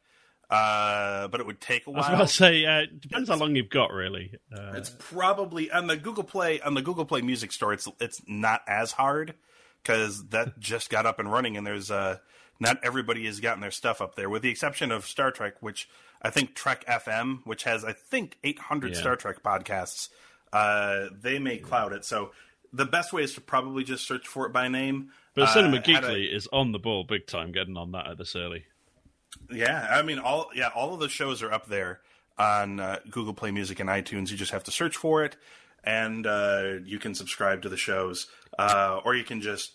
uh, but it would take a I was while. about to say, uh, depends how long you've got, really. Uh, It's probably on the Google Play on the Google Play Music Store. It's it's not as hard because that just got up and running, and there's uh not everybody has gotten their stuff up there, with the exception of Star Trek, which I think Trek FM, which has I think 800 Yeah. Star Trek podcasts, uh, they may cloud it. So the best way is to probably just search for it by name. but Uh, Cinema had a- Geekly is on the ball big time, getting on that at this early. Yeah, I mean all yeah, all of the shows are up there. on uh, Google Play Music and iTunes. You just have to search for it, and uh, you can subscribe to the shows, uh, or you can just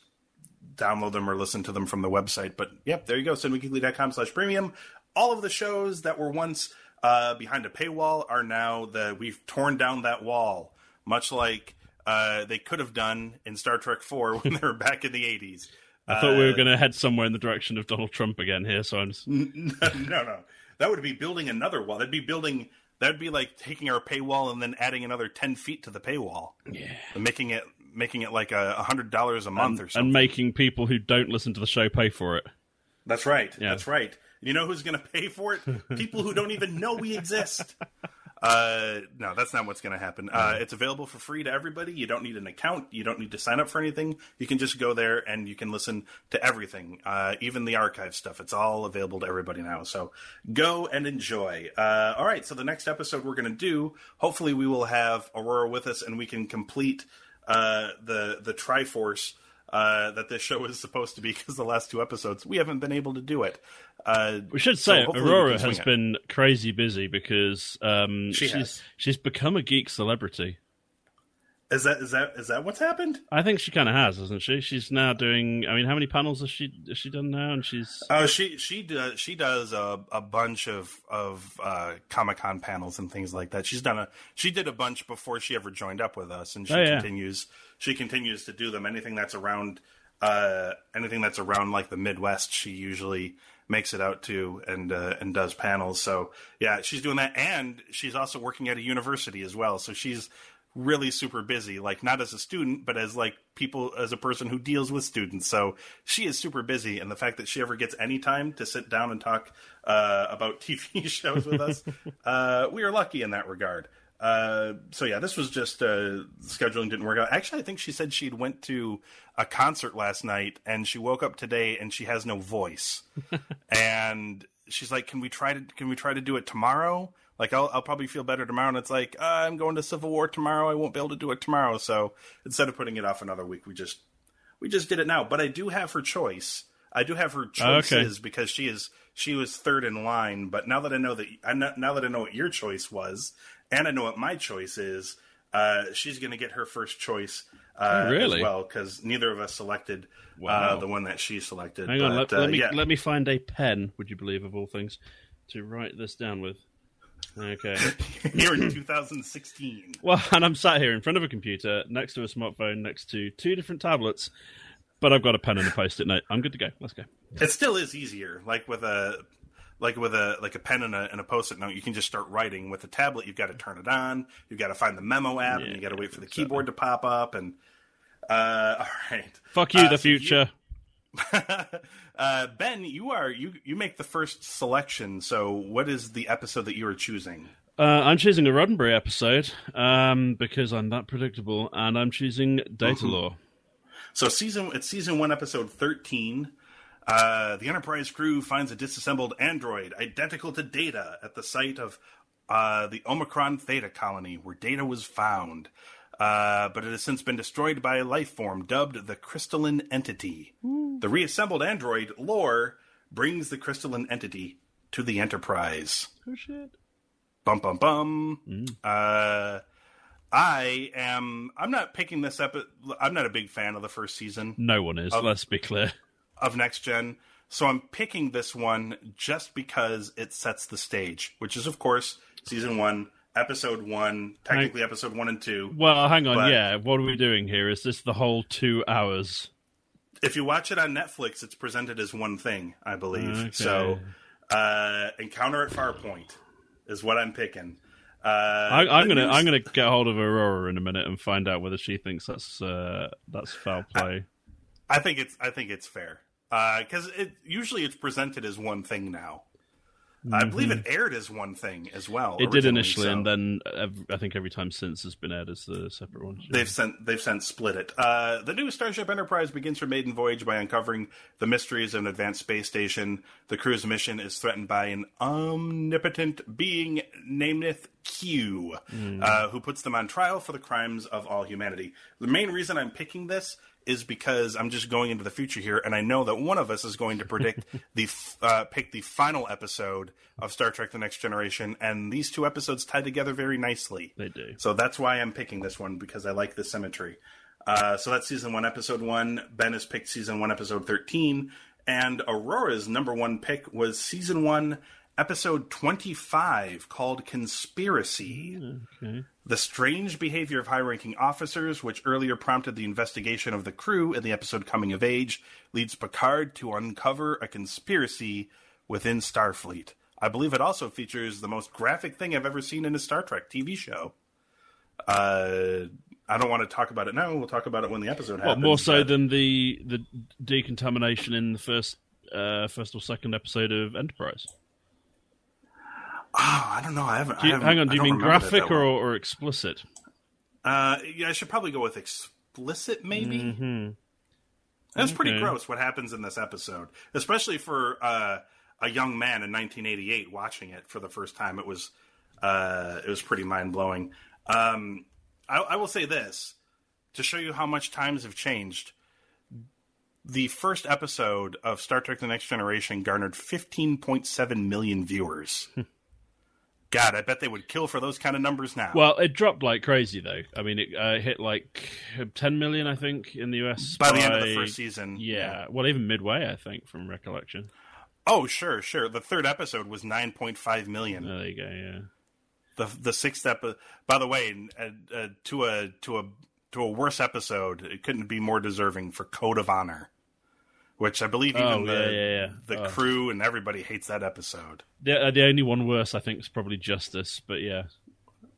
download them or listen to them from the website. But yep, there you go, cinemageekly.com slash premium. All of the shows that were once uh, behind a paywall are now the we've torn down that wall, much like uh, they could have done in Star Trek Four when they were back in the eighties. I thought we were going to head somewhere in the direction of Donald Trump again here, so I'm just... no, no, that would be building another wall. That'd be building. That'd be like taking our paywall and then adding another ten feet to the paywall. Yeah. And making it making it like a hundred dollars a month and, or something. and making people who don't listen to the show pay for it. That's right. Yeah. That's right. You know who's going to pay for it? People who don't even know we exist. Uh, no, that's not what's going to happen. Uh, it's available for free to everybody. You don't need an account. You don't need to sign up for anything. You can just go there and you can listen to everything, uh, even the archive stuff. It's all available to everybody now. So go and enjoy. Uh, all right. So the next episode we're going to do, hopefully, we will have Aurora with us and we can complete uh, the the Triforce uh, that this show is supposed to be because the last two episodes we haven't been able to do it. Uh, We should say we Aurora has it. been crazy busy because um, She she's has. she's become a geek celebrity. Is that is that is that what's happened? I think she kind of has, hasn't she? She's now doing. I mean, how many panels has she has she done now? And she's Oh, she she does she does a, a bunch of of uh, Comic Con panels and things like that. She's done a she did a bunch before she ever joined up with us, and she Oh, yeah. continues she continues to do them. Anything that's around uh, anything that's around like the Midwest, she usually makes it out to and uh, and does panels. So yeah, she's doing that, and she's also working at a university as well. So she's really super busy like not as a student but as like people as a person who deals with students so she is super busy and the fact that she ever gets any time to sit down and talk uh, about tv shows with us uh, we are lucky in that regard uh, so yeah this was just uh, scheduling didn't work out. Actually i think she said she'd went to a concert last night and she woke up today and she has no voice. And she's like can we try to can we try to do it tomorrow? Like I'll, I'll probably feel better tomorrow. And it's like uh, i'm going to civil war tomorrow. I won't be able to do it tomorrow. So instead of putting it off another week we just we just did it now. But i do have her choice. I do have her choices because she is she was third in line. But now that i know that i now that i know what your choice was and i know what my choice is uh, she's going to get her first choice uh, Oh, really? as well because neither of us selected uh, the one that she selected hang on. Let, uh, let me yeah. let me find a pen. Would you believe of all things to write this down with? Okay. here in 2016 Well, and I'm sat here in front of a computer, next to a smartphone, next to two different tablets, but I've got a pen and a post-it note. I'm good to go. Let's go. It still is easier. Like with a like with a like a pen and a, and a post-it note, you can just start writing. With a tablet, you've got to turn it on. You've got to find the memo app, and you got to wait for the keyboard to pop up. And uh, all right, Fuck you, Uh, the so you- future. uh, Ben, you are you you make the first selection. So, what is the episode that you are choosing? Uh, I'm choosing a Roddenberry episode um, because I'm that predictable, and I'm choosing Data Mm-hmm. Lore. So season it's season one, episode thirteen. Uh, the Enterprise crew finds a disassembled android identical to Data at the site of uh, the Omicron Theta colony, where Data was found. Uh, but it has since been destroyed by a life form dubbed the Crystalline Entity. The reassembled android, Lore, brings the Crystalline Entity to the Enterprise. Oh shit! Bum bum bum. Uh, I am. I'm not picking this up. I'm not a big fan of the first season No one is. let's be clear. Of next gen. So I'm picking this one just because it sets the stage, which is of course season one, episode one, technically episode one and two. Well, hang on. But- yeah, what are we doing here? Is this the whole two hours? If you watch it on Netflix, it's presented as one thing, I believe. Okay. So uh, Encounter at Farpoint is what I'm picking. Uh, I, I'm gonna news- I'm gonna get hold of Aurora in a minute and find out whether she thinks that's uh, that's foul play. I think it's I think it's fair because it usually it's presented as one thing now. I believe it aired as one thing as well. Mm-hmm. It did initially, so and then I think every time since has been aired as the separate one. they've sent they've sent split it. Uh, the new Starship Enterprise begins her maiden voyage by uncovering the mysteries of an advanced space station. The crew's mission is threatened by an omnipotent being named Q, uh, who puts them on trial for the crimes of all humanity. The main reason I'm picking this is because I'm just going into the future here, and I know that one of us is going to predict the uh, pick the final episode of Star Trek: The Next Generation, and these two episodes tie together very nicely. They do. So that's why I'm picking this one because I like the symmetry. Uh, so that's season one, episode one. Ben has picked season one, episode 13. And Aurora's number one pick was season one, episode 25, called Conspiracy. Okay. The strange behavior of high ranking officers, which earlier prompted the investigation of the crew in the episode Coming of Age, leads Picard to uncover a conspiracy within Starfleet. I believe it also features the most graphic thing I've ever seen in a Star Trek TV show. Uh, I don't want to talk about it now. We'll talk about it when the episode Well, happens. more so but- than the the decontamination in the first uh, first or second episode of Enterprise. Oh, I don't know. I haven't. Do you, I haven't hang on, do you mean graphic or, or explicit? Uh, yeah, I should probably go with explicit, maybe. Mm-hmm. It was pretty gross what happens in this episode, especially for uh, a young man in 1988 watching it for the first time. It was uh, it was pretty mind blowing. Um, I, I will say this to show you how much times have changed. The first episode of Star Trek: The Next Generation garnered 15.7 million viewers. God, I bet they would kill for those kind of numbers now. Well, it dropped like crazy though. I mean, it uh, hit like 10 million, I think, in the US by the end of the first season, Yeah, well, even midway, I think, from recollection. Oh, sure, sure. The third episode was 9.5 million. Oh, there you go. Yeah. The the sixth episode. By the way, uh, uh, to a to a to a worse episode, it couldn't be more deserving for Code of Honor, which I believe even Oh, the yeah, yeah, the Oh. crew and everybody hates that episode. The, uh, the only one worse, I think, is probably Justice. But yeah.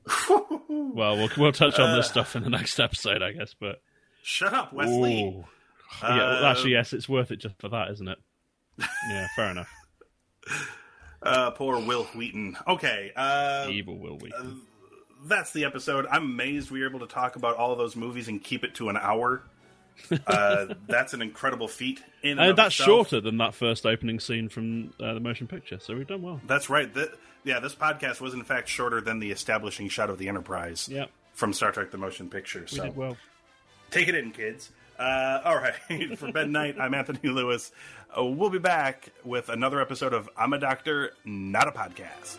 well, we'll we'll touch on Uh, this stuff in the next episode, I guess. But Shut up, Wesley. Ooh. yeah, well, Uh, actually, yes, it's worth it just for that, isn't it? Yeah, fair enough. Uh, poor Wil Wheaton. Okay, uh, Evil will we? that's the episode. I'm amazed we were able to talk about all of those movies and keep it to an hour. Uh, that's an incredible feat. In and And that's itself. shorter than that first opening scene from uh, the motion picture, so we've done well. That's right. Th- yeah, this podcast was in fact shorter than the establishing shot of the Enterprise Yeah, from Star Trek: The Motion Picture. we So did well. take it in, kids. Uh, all right, for Ben Knight, I'm Anthony Lewis. Uh, we'll be back with another episode of I'm a Doctor, Not a Podcast.